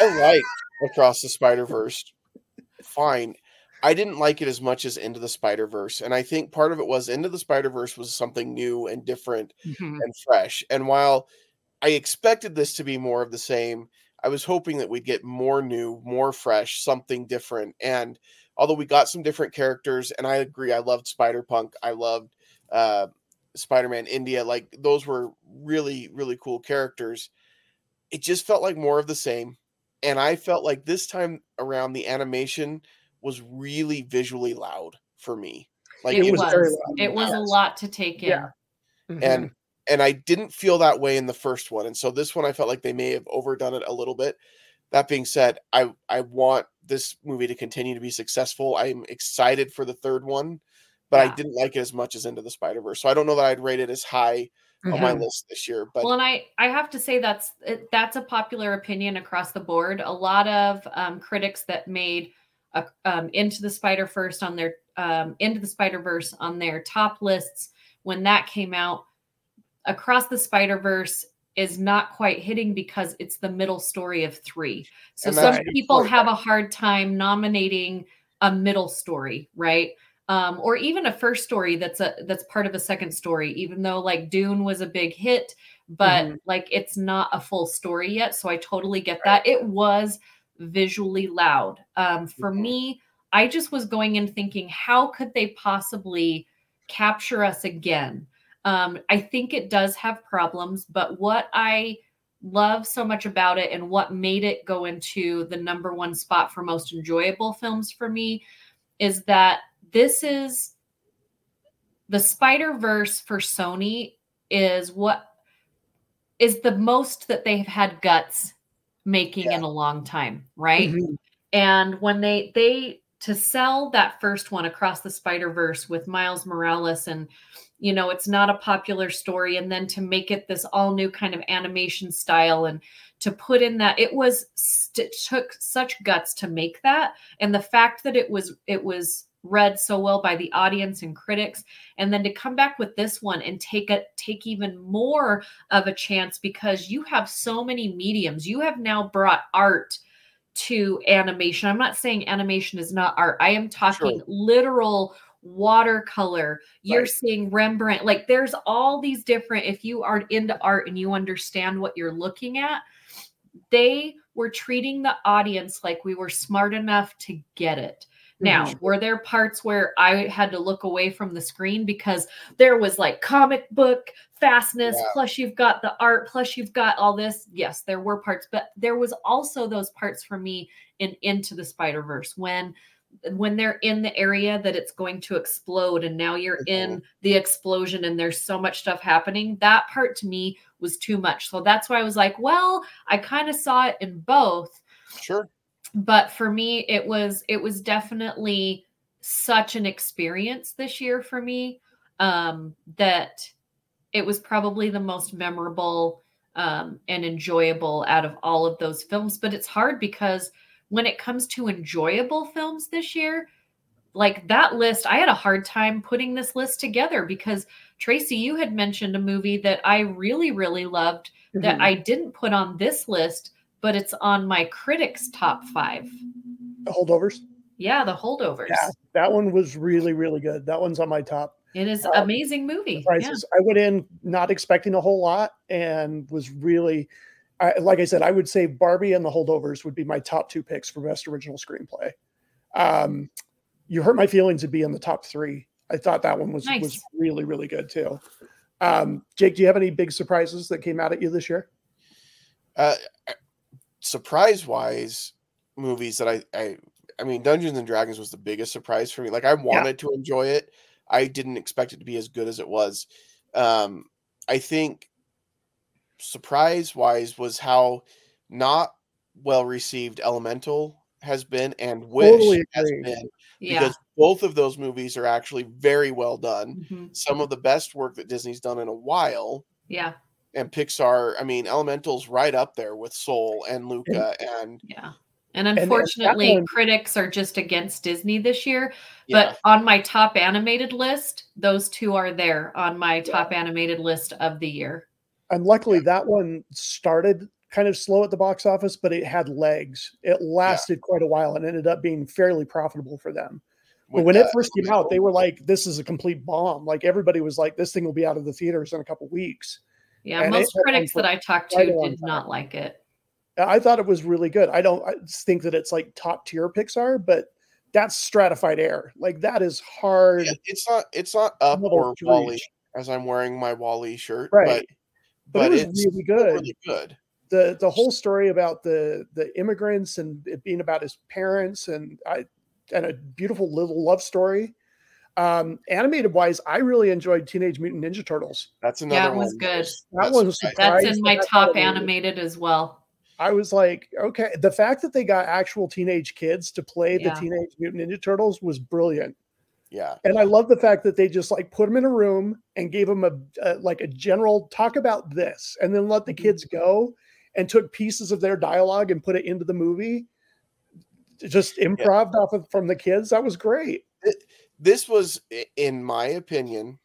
I like Across the Spider Verse. Fine. I didn't like it as much as Into the Spider Verse, and I think part of it was Into the Spider Verse was something new and different mm-hmm. and fresh. And while I expected this to be more of the same, I was hoping that we'd get more new, more fresh, something different. And although we got some different characters, and I agree, I loved Spider Punk, I loved uh, Spider-Man India, like those were really really cool characters. It just felt like more of the same, and I felt like this time around the animation was really visually loud for me. Like it, it was, was it was a lot to take in. Yeah. Mm-hmm. And and I didn't feel that way in the first one. And so this one I felt like they may have overdone it a little bit. That being said, I I want this movie to continue to be successful. I'm excited for the third one but yeah. I didn't like it as much as Into the Spider Verse. So I don't know that I'd rate it as high mm-hmm. on my mm-hmm. list this year. But well, and I I have to say that's that's a popular opinion across the board. A lot of um, critics that made a, um, Into the Spider First on their um, Into the Spider Verse on their top lists when that came out. Across the Spider Verse is not quite hitting because it's the middle story of three. So And some people have a hard time nominating a middle story, right? Um, or even a first story that's a that's part of a second story, even though like Dune was a big hit, but Mhm. like it's not a full story yet. So I totally get that. It was visually loud. Um, for Mhm. me, I just was going in thinking, how could they possibly capture us again? Um, I think it does have problems, but what I love so much about it and what made it go into the number one spot for most enjoyable films for me is that this is the Spider Verse for Sony is what is the most that they've had guts making in a long time, right? Mhm. And when they they to sell that first one across the Spider Verse with Miles Morales and you know it's not a popular story. And then to make it this all new kind of animation style and to put in that it was it took such guts to make that. And the fact that it was it was read so well by the audience and critics and then to come back with this one and take it take even more of a chance because you have so many mediums. You have now brought art to animation. I'm not saying animation is not art. I am talking Sure. literal watercolor you're Right. seeing rembrandt like there's all these different if you are into art and you understand what you're looking at they were treating the audience like we were smart enough to get it now, Mhm. were there parts where I had to look away from the screen because there was like comic book fastness, Yeah. plus you've got the art, plus you've got all this? Yes, there were parts, but there was also those parts for me in Into the Spider Verse when when they're in the area that it's going to explode and now you're in the explosion and there's so much stuff happening that part to me was too much. So that's why i was like well i kind of saw it in both. Sure. but for me it was it was definitely such an experience this year for me um that it was probably the most memorable um and enjoyable out of all of those films. But it's hard because when it comes to enjoyable films this year like that list i had a hard time putting this list together because tracy you had mentioned a movie that i really really loved that Mhm. i didn't put on this list but it's on my critics top five The holdovers. yeah the holdovers Yeah, that one was really, really good. That one's on my top it is Um, amazing movie yeah. I went in not expecting a whole lot and was really, I, like I said, I would say Barbie and the holdovers would be my top two picks for best original screenplay. Um, you hurt my feelings to be in the top three. I thought that one was was really, really good too. Um, Jake, do you have any big surprises that came out at you this year? Uh, surprise wise, movies that I, I, I mean, Dungeons and Dragons was the biggest surprise for me. Like I wanted to enjoy it. I didn't expect it to be as good as it was. Um, I think surprise wise was how not well received Elemental has been and Wish Totally has agree. been yeah because both of those movies are actually very well done. Mhm. Some of the best work that Disney's done in a while. yeah And Pixar, I mean, Elemental's right up there with Soul and Luca and yeah and and unfortunately one- critics are just against disney this year yeah, but on my top animated list those two are there on my top animated list of the year And luckily, that one started kind of slow at the box office, but it had legs. It lasted quite a while and ended up being fairly profitable for them. But with when it first came out, they were like, "This is a complete bomb!" Like everybody was like, "This thing will be out of the theaters in a couple weeks." yeah And most critics that i talked to did time. not like it I thought it was really good. I don't I think that it's like top tier Pixar, but that's stratified air. Like that is hard. Yeah, it's not it's not up or to WALL-E as I'm wearing my WALL-E shirt, Right. But But, but it was it's really good. really good. the the whole story about the the immigrants and it being about his parents and I and a beautiful little love story. Um, animated wise, I really enjoyed Teenage Mutant Ninja Turtles. That's another it was one. good. That one was surprised. that's in my that top thought it was- animated as well I was like, okay, the fact that they got actual teenage kids to play Yeah. the Teenage Mutant Ninja Turtles was brilliant. Yeah, And I love the fact that they just like put them in a room and gave them a, a like a general talk about this, and then let the Mhm. kids go and took pieces of their dialogue and put it into the movie. Just improv off of from the kids. That was great. this was, in my opinion,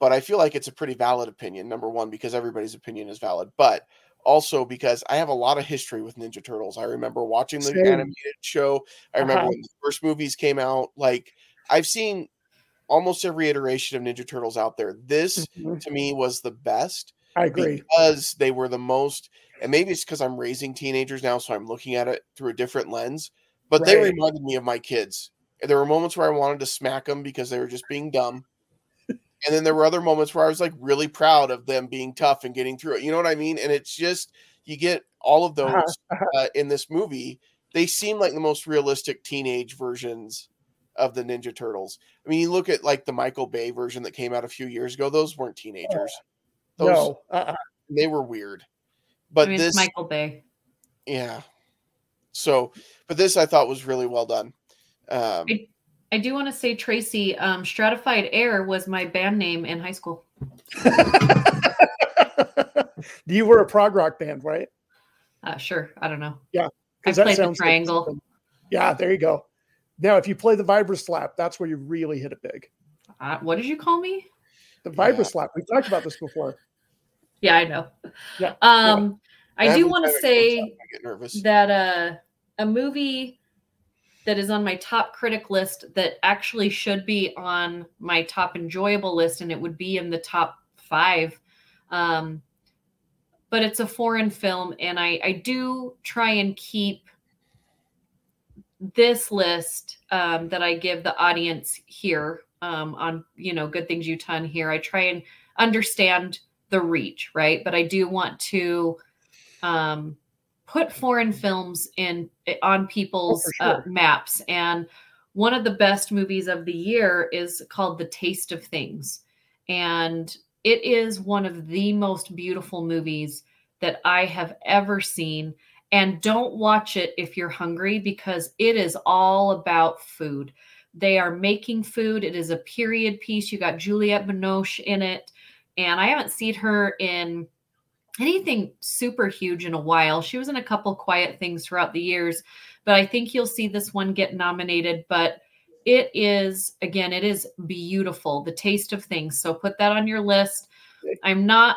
but I feel like it's a pretty valid opinion. Number one, because everybody's opinion is valid, but also because I have a lot of history with Ninja Turtles. I remember watching the Same. animated show. I remember Uh-huh. when the first movies came out. Like I've seen almost every iteration of Ninja Turtles out there. This Mhm. to me was the best I agree. because they were the most and maybe it's because I'm raising teenagers now, so I'm looking at it through a different lens. But they reminded me of my kids. There were moments where I wanted to smack them because they were just being dumb. And then there were other moments where I was like really proud of them being tough and getting through it. You know what I mean? And it's just you get all of those Uh-huh, uh, in this movie. They seem like the most realistic teenage versions of the Ninja Turtles. I mean, you look at like the Michael Bay version that came out a few years ago; those weren't teenagers. Those no, uh-uh. they were weird. But I mean, this, Michael Bay. yeah. So, but this I thought was really well done. Um, I- I do want to say, Tracy, um, Stratified Air was my band name in high school. you were a prog rock band, right? Uh, sure, I don't know. Yeah, I played the like triangle. something- yeah, there you go. Now, if you play the vibra slap, that's where you really hit it big. Uh, what did you call me? The vibra Yeah. slap. We talked about this before. Yeah, I know. Yeah, Um, I do want to time it comes say I get nervous. that uh, a movie that is on my top critic list that actually should be on my top enjoyable list, and it would be in the top five. Um, but it's a foreign film, and I, I do try and keep this list um, that I give the audience here um, on you know good things you ton here. I try and understand the reach, right? But I do want to um, put foreign films in on people's for uh, maps. And one of the best movies of the year is called The Taste of Things, and it is one of the most beautiful movies that I have ever seen. And don't watch it if you're hungry because it is all about food. They are making food. It is a period piece. You got Juliette Binoche in it. And I haven't seen her in anything super huge in a while. She was in a couple quiet things throughout the years, but I think you'll see this one get nominated. But it is, again, it is beautiful. The taste of things. So put that on your list. I'm not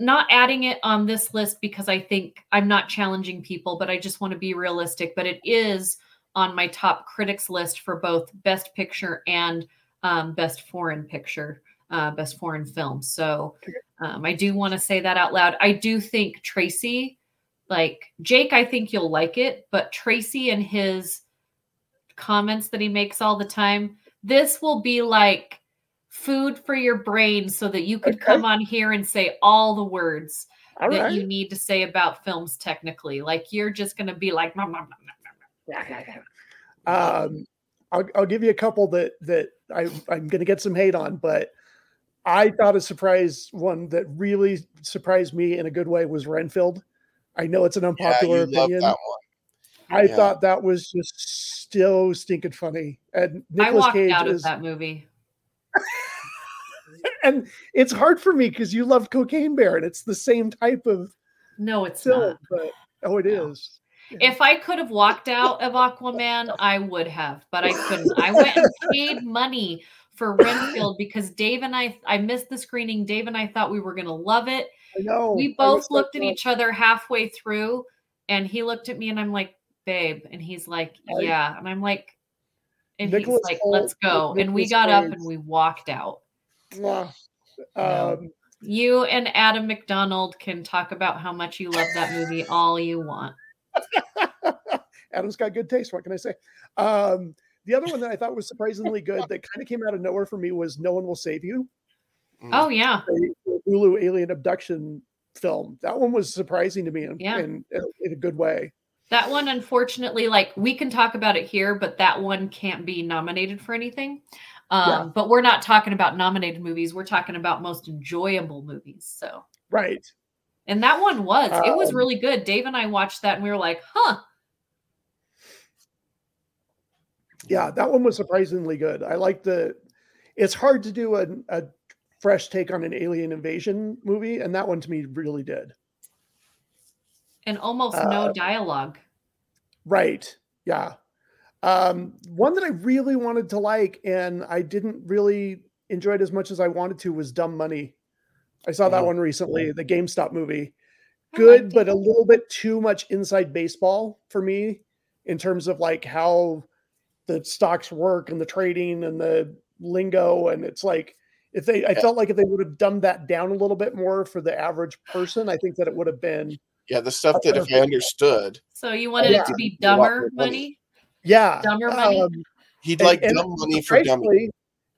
not adding it on this list because I think I'm not challenging people, but I just want to be realistic. But it is on my top critics list for both Best Picture and um, Best Foreign Picture, uh, Best Foreign Film. So um, I do want to say that out loud. I do think Tracy, like Jake, I think you'll like it, but Tracy and his comments that he makes all the time, this will be like food for your brain so that you could Okay. come on here and say all the words All that right. you need to say about films technically. Like you're just going to be like, "Nom, nom, nom, nom, nom." Um, I'll, I'll give you a couple that that I, I'm going to get some hate on, but I thought a surprise one that really surprised me in a good way was Renfield. I know it's an yeah, unpopular you love opinion. that one. I yeah. thought that was just so stinking funny. And I walked Cage out of is, that movie. and it's hard for me because you love Cocaine Bear, and it's the same type of No, it's film, not. but oh, it No. is. If I could have walked out of Aquaman, I would have, but I couldn't. I went and paid money for Renfield because Dave and I, I missed the screening. Dave and I thought we were going to love it. I know. we both looked at like, each other halfway through, and he looked at me, and I'm like, "Babe," and he's like, "Yeah," and I'm like, and Nicolas he's like, Hoult "Let's go," and we got up and we walked out. No. Um, You and Adam McDonald can talk about how much you love that movie all you want. Adam's got good taste. What can I say? Um, the other one that I thought was surprisingly good that kind of came out of nowhere for me was No One Will Save You. Oh yeah, the Hulu alien abduction film. That one was surprising to me in, Yeah. in, in a good way. that one unfortunately, like we can talk about it here, but that one can't be nominated for anything. Um, Yeah. But we're not talking about nominated movies. We're talking about most enjoyable movies. So. Right. And that one was, it was Um, really good. Dave and I watched that and we were like, huh. Yeah, that one was surprisingly good. I like the. It's hard to do a, a fresh take on an alien invasion movie, and that one to me really did. And almost Uh, no dialogue. Right. Yeah. Um, one that I really wanted to like, and I didn't really enjoy it as much as I wanted to was Dumb Money. I saw that Mhm. one recently, the GameStop movie. Good, but a little bit too much inside baseball for me in terms of like how the stocks work and the trading and the lingo. And it's like if they I Yeah. felt like if they would have dumbed that down a little bit more for the average person, I think that it would have been Yeah, the stuff that if I understood, So you wanted Yeah. it to be A lot more dumber money. money? yeah. Dumber money? um, he'd like and dumb money for dummy. surprisingly,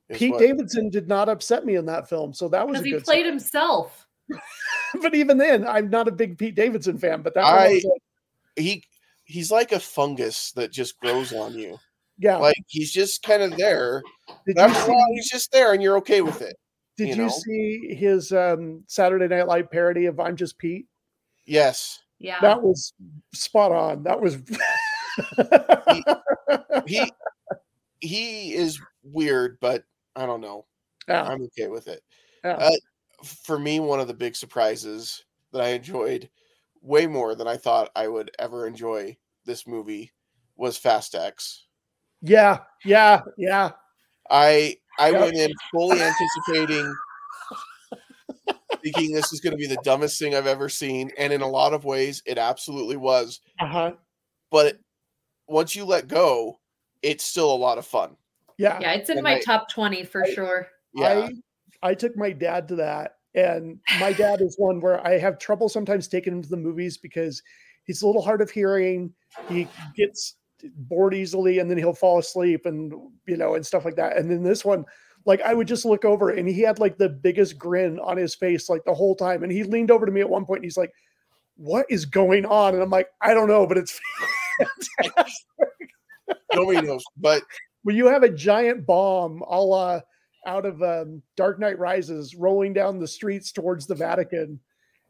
is Pete what- Davidson did not upset me in that film, so that was Because a he good. played sign. himself. but even then, I'm not a big Pete Davidson fan. But that I I- was like, he he's like a fungus that just grows on you. Yeah. Like he's just kind of there. did you After see, while, he's just there, and you're okay with it. did you you know? see his um, Saturday Night Live parody of "I'm Just Pete"? Yes, Yeah. That was spot on. That was. he he is weird, but I don't know. yeah, I'm okay with it. yeah. Uh, for me, one of the big surprises that I enjoyed way more than I thought I would ever enjoy this movie was Fast X. yeah, yeah, yeah. I I Yep. went in fully anticipating thinking this is going to be the dumbest thing I've ever seen, and in a lot of ways, it absolutely was. Uh huh. But once you let go, it's still a lot of fun. Yeah. yeah, it's in and my I- top 20 for I- sure. Yeah, I I took my dad to that, and my dad is one where I have trouble sometimes taking him to the movies because he's a little hard of hearing. He gets bored easily, and then he'll fall asleep, and you know, and stuff like that. And then this one, like I would just look over, and he had like the biggest grin on his face like the whole time, and he leaned over to me at one point, and he's like, "What is going on?" And I'm like, "I don't know, but it's." nobody knows. But when you have a giant bomb a la out of um, Dark Knight Rises rolling down the streets towards the Vatican,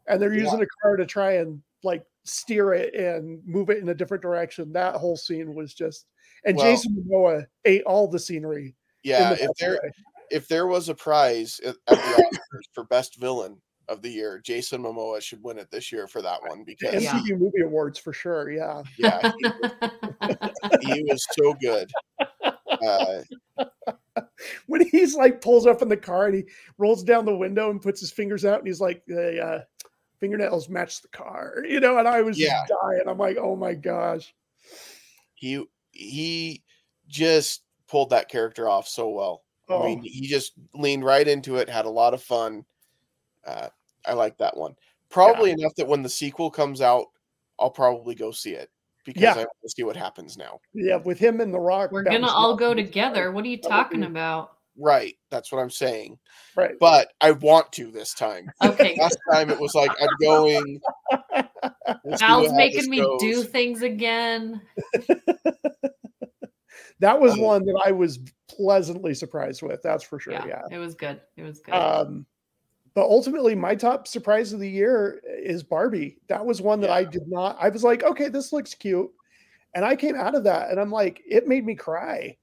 and they're Yeah. using a car to try and like steer it and move it in a different direction. That whole scene was just, and Well- Jason Momoa ate all the scenery. yeah, the if there way. if there was a prize at, at the Oscars for best villain of the year, Jason Momoa should win it this year for that one the because Yeah. MTV Movie Awards for sure. Yeah, yeah, he, he was so good. Uh, when he's like pulls up in the car and he rolls down the window and puts his fingers out and he's like the uh, fingernails match the car, you know. And I was Yeah. just dying. I'm like, oh my gosh. he he just pulled that character off so well. Oh. I mean, he just leaned right into it, had a lot of fun. Uh, I like that one. Probably enough that when the sequel comes out, I'll probably go see it because Yeah. I want to see what happens now. Yeah, with him and The Rock. We're gonna all go together. What are you talking be- about? Right. That's what I'm saying. Right. But I want to this time. Okay. Last time it was like I'm going. We'll Al's making this me do things again. That was Um, one that I was pleasantly surprised with. That's for sure. Yeah, Yeah. it was good. It was good. Um, but ultimately, my top surprise of the year is Barbie. That was one that I did not. I was like, okay, this looks cute, and I came out of that, and I'm like, it made me cry,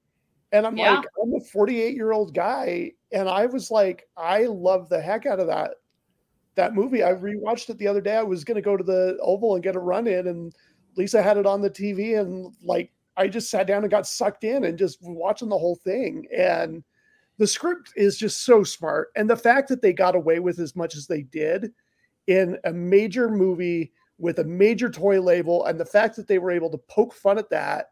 and I'm Yeah. like, I'm a 48 year old guy, and I was like, I love the heck out of that that movie. I rewatched it the other day. I was going to go to the Oval and get a run in, and Lisa had it on the TV, and like I just sat down and got sucked in and just watching the whole thing. And the script is just so smart. And the fact that they got away with as much as they did in a major movie with a major toy label, and the fact that they were able to poke fun at that,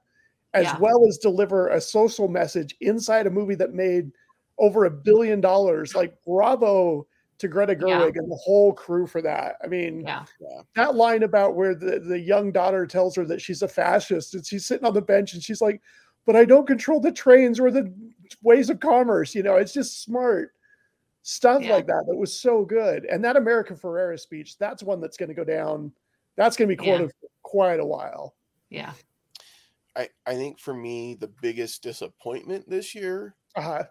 as Yeah. well as deliver a social message inside a movie that made over a billion dollars, like bravo to Greta Yeah. Gerwig and the whole crew for that. I mean, yeah. that line about where the, the young daughter tells her that she's a fascist and she's sitting on the bench and she's like, but I don't control the trains or the ways of commerce. You know, it's just smart stuff Yeah. like that. That was so good. And that America Ferrera speech, that's one that's going to go down. That's going to be Yeah. quoted for quite a while. Yeah. I, I think for me, the biggest disappointment this year Uh,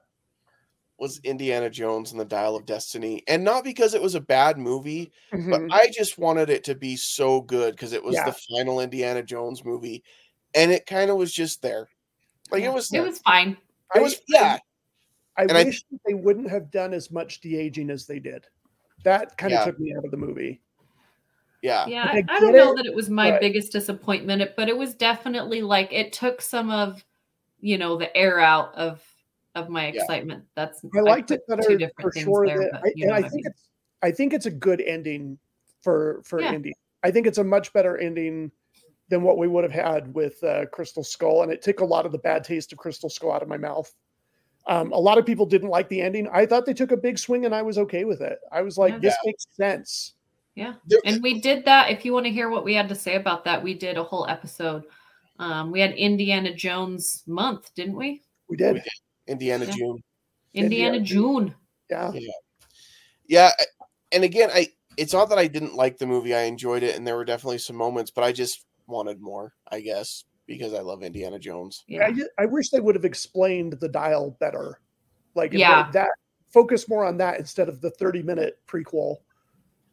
was Indiana Jones and the Dial of Destiny. And not because it was a bad movie, but mhm. I just wanted it to be so good because it was Yeah. the final Indiana Jones movie. And it kind of was just there. Like Yeah. it was It there. was fine. It was, yeah. I, and I- wish that they wouldn't have done as much de aging as they did. That kind of Yeah. took me out of the movie. Yeah. Yeah, I, I I don't know it, that it was my but- biggest disappointment, but it was definitely like it took some of, you know, the air out of of my Yeah. excitement. That's I liked put it better two different for things sure. there, that- but I, you and know I what I think mean. it's I think it's a good ending for for Yeah. Indy. I think it's a much better ending than what we would have had with uh, Crystal Skull, and it took a lot of the bad taste of Crystal Skull out of my mouth. Um, a lot of people didn't like the ending. I thought they took a big swing, and I was okay with it. I was like, Yeah. "This makes sense." Yeah. There- And we did that. If you want to hear what we had to say about that, we did a whole episode. Um, we had Indiana Jones month, didn't we? We did, We did. Indiana Yeah. June. Indiana, Indiana June. yeah. Yeah, I- and again, I it's not that I didn't like the movie. I enjoyed it, and there were definitely some moments, but I just wanted more. I guess because I love Indiana Jones. Yeah. I, ju- I wish they would have explained the dial better. Like, Yeah. they- that focus more on that instead of the thirty-minute prequel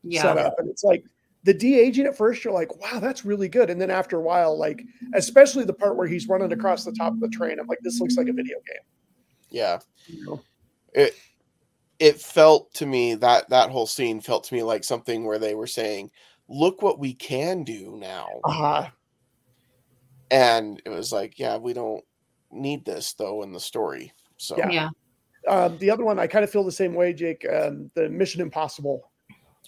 Yeah. setup. And it's like the de aging at first, you're like, wow, that's really good. And then after a while, like, especially the part where he's running across the top of the train, I'm like, this looks like a video game. Yeah, You know? it it felt to me that that whole scene felt to me like something where they were saying, "Look what we can do now," Uh-huh. and it was like, "Yeah, we don't need this though in the story." So Yeah. Yeah. Um, the other one, I kind of feel the same way, Jake. Um, the Mission Impossible.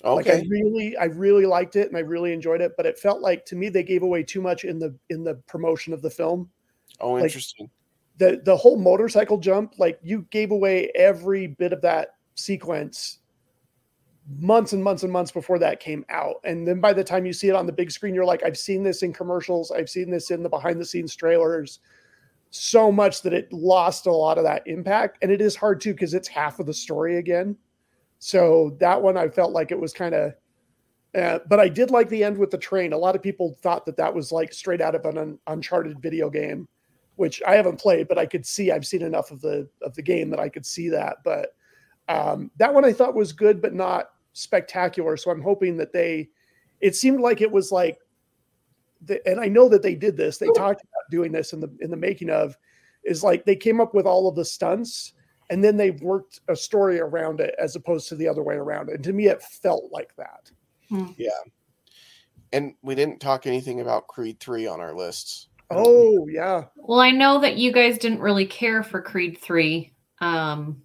Like I okay, really, I really liked it and I really enjoyed it, but it felt like to me they gave away too much in the in the promotion of the film. oh, like- interesting. the the whole motorcycle jump like you gave away every bit of that sequence months and months and months before that came out and then by the time you see it on the big screen you're like i've seen this in commercials i've seen this in the behind the scenes trailers so much that it lost a lot of that impact and it is hard too because it's half of the story again so that one i felt like it was kind of uh, but i did like the end with the train a lot of people thought that that was like straight out of an un- uncharted video game which I haven't played, but I could see I've seen enough of the of the game that I could see that. But um, that one I thought was good, but not spectacular. So I'm hoping that they. It seemed like it was like, the, and I know that they did this. They talked about doing this in the in the making of, is like they came up with all of the stunts and then they worked a story around it as opposed to the other way around. And to me, it felt like that. Yeah. And we didn't talk anything about Creed three on our lists. Oh yeah, Well, I know that you guys didn't really care for Creed 3. Um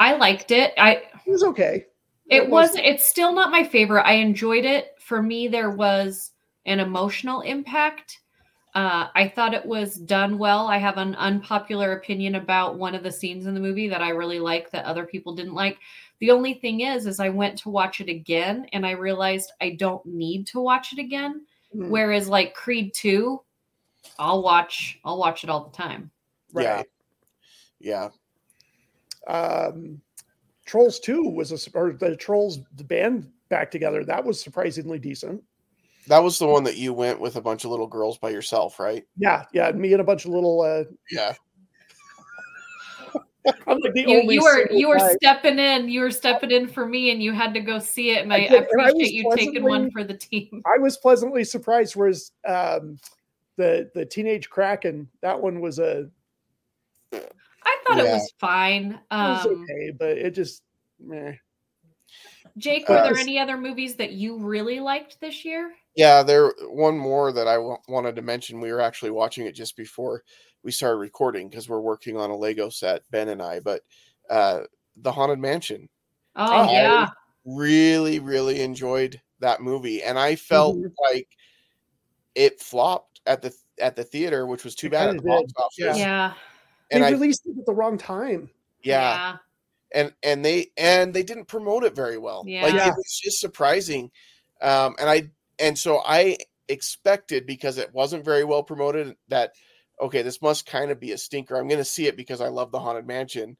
I liked it. I it was okay. it was it's still not my favorite. I enjoyed it. For me there was an emotional impact. Uh, I thought it was done well. I have an unpopular opinion about one of the scenes in the movie that I really like that other people didn't like. The only thing is, is I went to watch it again and I realized I don't need to watch it again. Mm, Whereas like Creed 2, I'll watch I'll watch it all the time. Yeah. Yeah, um, Trolls Two was a or the Trolls the band back together. That was surprisingly decent. That was the one that you went with a bunch of little girls by yourself, right? Yeah, yeah. Me and a bunch of little. Uh, Yeah, I'm like the You, only you were you were guy. stepping in, you were stepping in for me and you had to go see it and I I, I, did, and I was appreciate you taking one for the team. I was pleasantly surprised. Whereas um, the the Teenage Kraken that one was a I thought it was fine. it was Um okay, but it just meh. Jake, were there Uh, any other movies that you really liked this year? Yeah. There one more that I wanted to mention. We were actually watching it just before we started recording because we're working on a Lego set, Ben and I. But uh, the Haunted Mansion, Oh I- yeah. really, really enjoyed that movie, and I felt Mhm. like it flopped at the at the theater, which was too It bad at the box office. yeah. Yeah. And they I released it at the wrong time. yeah, and and they and they didn't promote it very well. Yeah. Like Yeah. it was just surprising. Um, and I and so I expected because it wasn't very well promoted that okay, this must kind of be a stinker. I'm going to see it because I love the haunted mansion.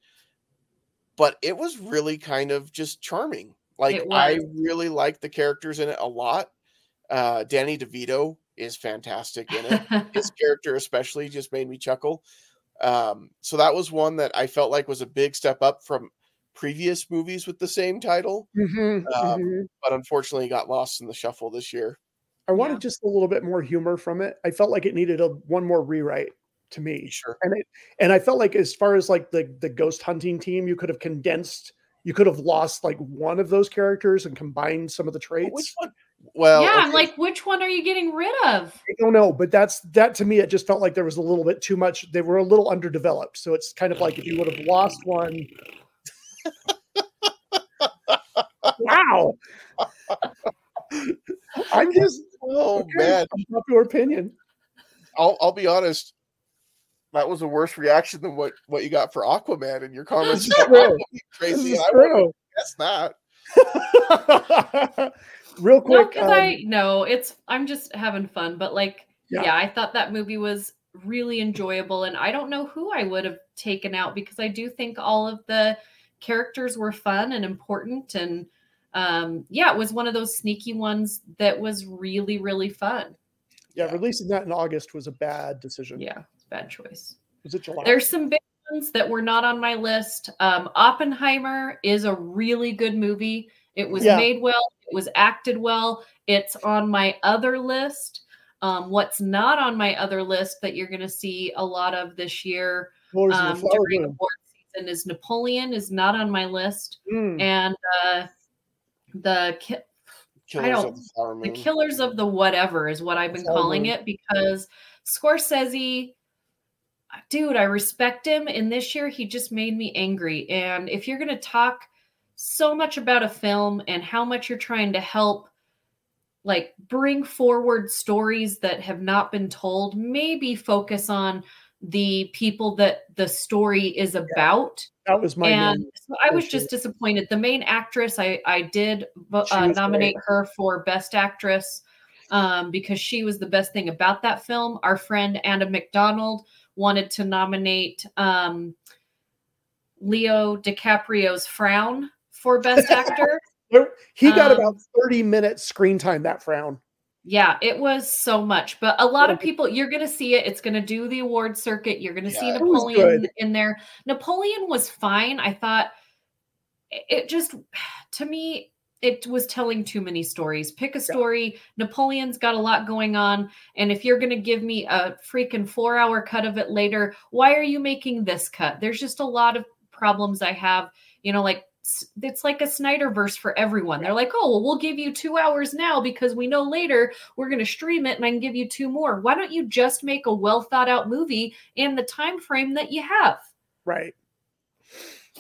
But it was really kind of just charming. Like I really liked the characters in it a lot. Uh, Danny DeVito is fantastic in it his character especially just made me chuckle um so that was one that i felt like was a big step up from previous movies with the same title Mhm, Um, mhm. but unfortunately got lost in the shuffle this year I wanted Yeah. just a little bit more humor from it. I felt like it needed a one more rewrite to me. sure and it and I felt like as far as like the the ghost hunting team, you could have condensed. You could have lost like one of those characters and combined some of the But traits. which one Well, yeah, I'm okay, like, which one are you getting rid of? I don't know, but that's that to me. It just felt like there was a little bit too much. They were a little underdeveloped, so it's kind of like if you would have lost one. Wow, I'm just oh okay, man, popular opinion. I'll I'll be honest. That was a worse reaction than what what you got for Aquaman in your comments. This is true. This Tracy, is I wouldn't guess that. Real quick, because um, I no, it's I'm just having fun. But like, Yeah. yeah. I thought that movie was really enjoyable, and I don't know who I would have taken out because I do think all of the characters were fun and important, and um, yeah, it was one of those sneaky ones that was really really fun. yeah, Yeah. releasing that in August was a bad decision. Yeah, bad choice. Was it July? There's some big ones that were not on my list. Um, Oppenheimer is a really good movie. It was Yeah. made well, it was acted well. It's on my other list. Um, what's not on my other list that you're going to see a lot of this year um, during award season is Napoleon is not on my list, Mm, and uh, the ki- Killers don't- of the the killers of the whatever is what I've been Flower calling Moon. it because Scorsese, dude, I respect him. And this year he just made me angry. And if you're going to talk so much about a film and how much you're trying to help, like bring forward stories that have not been told, maybe focus on the people that the story is about that was my and so I was just disappointed. The main actress, I I did uh, nominate her for best actress um, because she was the best thing about that film. Our friend Anna McDonald wanted to nominate um, Leo DiCaprio's Frown for best actor. He got um, about 30 minutes screen time. That frown. Yeah, it was so much, but a lot of people you're going to see it. It's going to do the award circuit. You're going to see Yeah. Was Napoleon in there. Napoleon was fine. I thought it- just to me it was telling too many stories. Pick a story. Napoleon's got a lot going on, and if you're going to give me a freaking 4-hour cut of it later, why are you making this cut? There's just a lot of problems I have, you know, like it's like a Snyderverse for everyone. They're like, oh, well, we'll give you two hours now because we know later we're going to stream it and I can give you two more. Why don't you just make a well thought out movie in the time frame that you have? Right.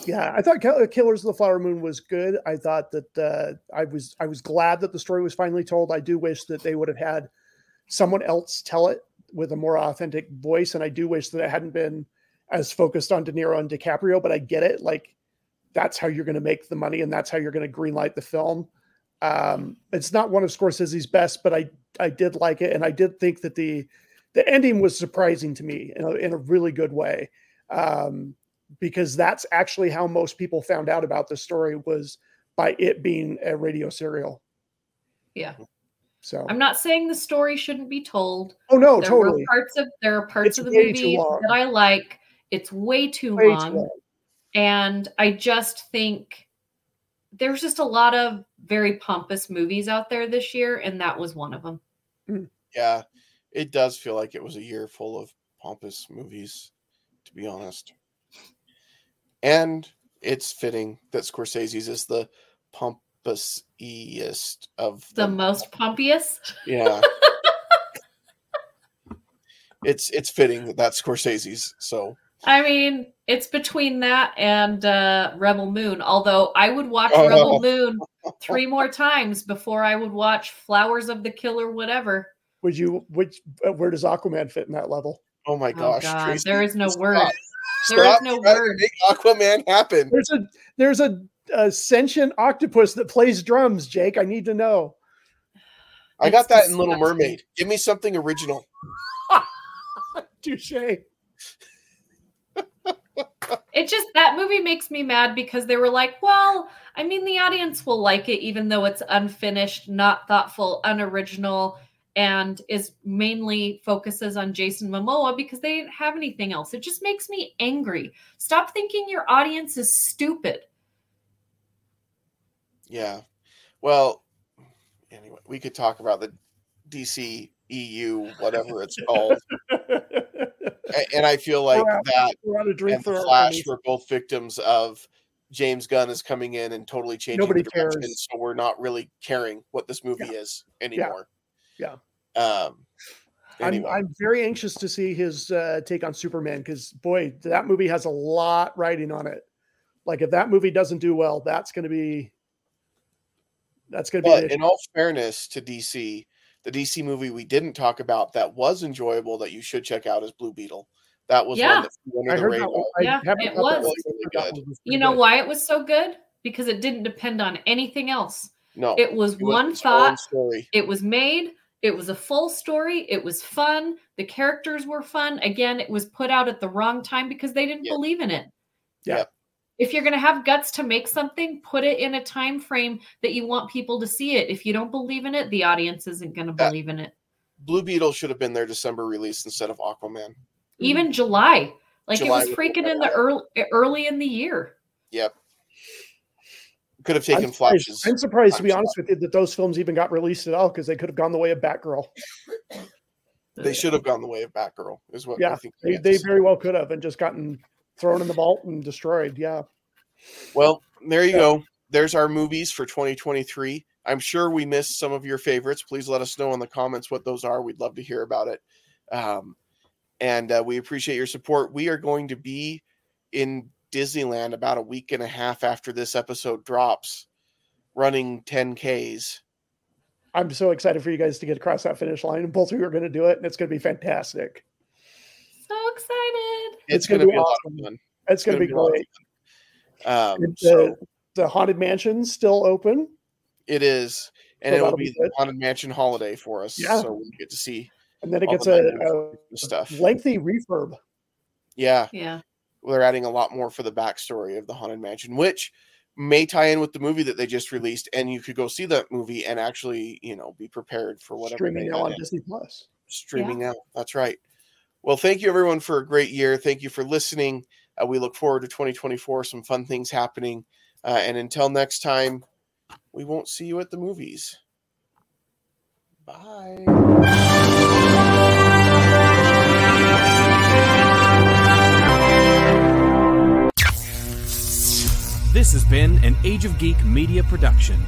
Yeah, I thought Killers of the Flower Moon was good. I thought that uh, I was I was glad that the story was finally told. I do wish that they would have had someone else tell it with a more authentic voice, and I do wish that it hadn't been as focused on De Niro and DiCaprio. But I get it; like that's how you're going to make the money, and that's how you're going to greenlight the film. Um, it's not one of Scorsese's best, but I I did like it, and I did think that the the ending was surprising to me in a, in a really good way. Um, because that's actually how most people found out about the story was by it being a radio serial. Yeah. So, I'm not saying the story shouldn't be told. oh no, there totally. parts of there are parts It's of the movie that I like. It's way too Way too long. Long. And I just think there's just a lot of very pompous movies out there this year, and that was one of them. Hmm. Yeah, it does feel like it was a year full of pompous movies, to be honest. And it's fitting that Scorsese's is the pompousiest of The them. most pompiest. Yeah. it's it's fitting that that's Scorsese's. So I mean, it's between that and uh, Rebel Moon. Although I would watch Oh. Rebel Moon three more times before I would watch Flowers of the Killer, whatever. Would you? Which? uh, Where does Aquaman fit in that level? oh my Oh gosh, God, there is no stop. word. There is Stop no trying to word. Make Aquaman happen. There's a there's a, a sentient octopus that plays drums. Jake, I need to know. I got It's that in Little. Mermaid. Give me something original. Touche. It just that movie makes me mad because they were like, well, I mean, the audience will like it even though it's unfinished, not thoughtful, unoriginal, and is mainly focuses on Jason Momoa because they didn't have anything else. It just makes me angry. Stop thinking your audience is stupid. Yeah. Well, anyway, we could talk about the DC EU, whatever it's called. And I feel like We're that We're out of drink and Flash were both victims of James Gunn is coming in and totally changing Nobody the direction, cares. so we're not really caring what this movie is anymore. Yeah. Um. I'm, I'm very anxious to see his uh, take on Superman because boy, that movie has a lot riding on it. Like if that movie doesn't do well, that's going to be that's going to be. in all fairness to DC, the DC movie we didn't talk about that was enjoyable that you should check out is Blue Beetle. That was Yeah. one that flew under I the heard radar. that one. I Yeah, it was. one, Really good. You know good. why it was so good? Because it didn't depend on anything else. No, It was it one its own thought. story. It was made. It was a full story. It was fun. The characters were fun. Again, it was put out at the wrong time because they didn't Yeah. believe in it. Yeah. If you're going to have guts to make something, put it in a time frame that you want people to see it. If you don't believe in it, the audience isn't going to Yeah. believe in it. Blue Beetle should have been their December release instead of Aquaman. Even mm. July, like July it was freaking in the early early in the year. Yep. Could have I'm taken surprised, flashes. I'm surprised to be honest with you that those films even got released at all because they could have gone the way of Batgirl. They should have gone the way of Batgirl, is what I Yeah, think. They, they very well could have and just gotten thrown in the vault and destroyed. Yeah. Well, there you Yeah. go. There's our movies for 2023. I'm sure we missed some of your favorites. Please let us know in the comments what those are. We'd love to hear about it. Um, and uh, we appreciate your support. We are going to be in Disneyland about a week and a half after this episode drops, running 10Ks. I'm so excited for you guys to get across that finish line and both of you are going to do it and it's going to be fantastic. So excited. It's, It's gonna going to be be a lot awesome. of fun. It's going to be a lot of great. Um, And so the, the Haunted Mansion's still open. it is, and So it will be be the haunted mansion holiday for us. Yeah. So we get to see And then it gets the a, a stuff. lengthy refurb. Yeah, Yeah. they're adding a lot more for the backstory of the haunted mansion, which may tie in with the movie that they just released, and you could go see that movie and actually, you know, be prepared for whatever streaming they now on in. Disney Plus. streaming out. That's right. Well, thank you everyone for a great year. Thank you for listening. Uh, we look forward to 2024. Some fun things happening, uh, and until next time, we won't see you at the movies. Bye. This has been an Age of Geek media production.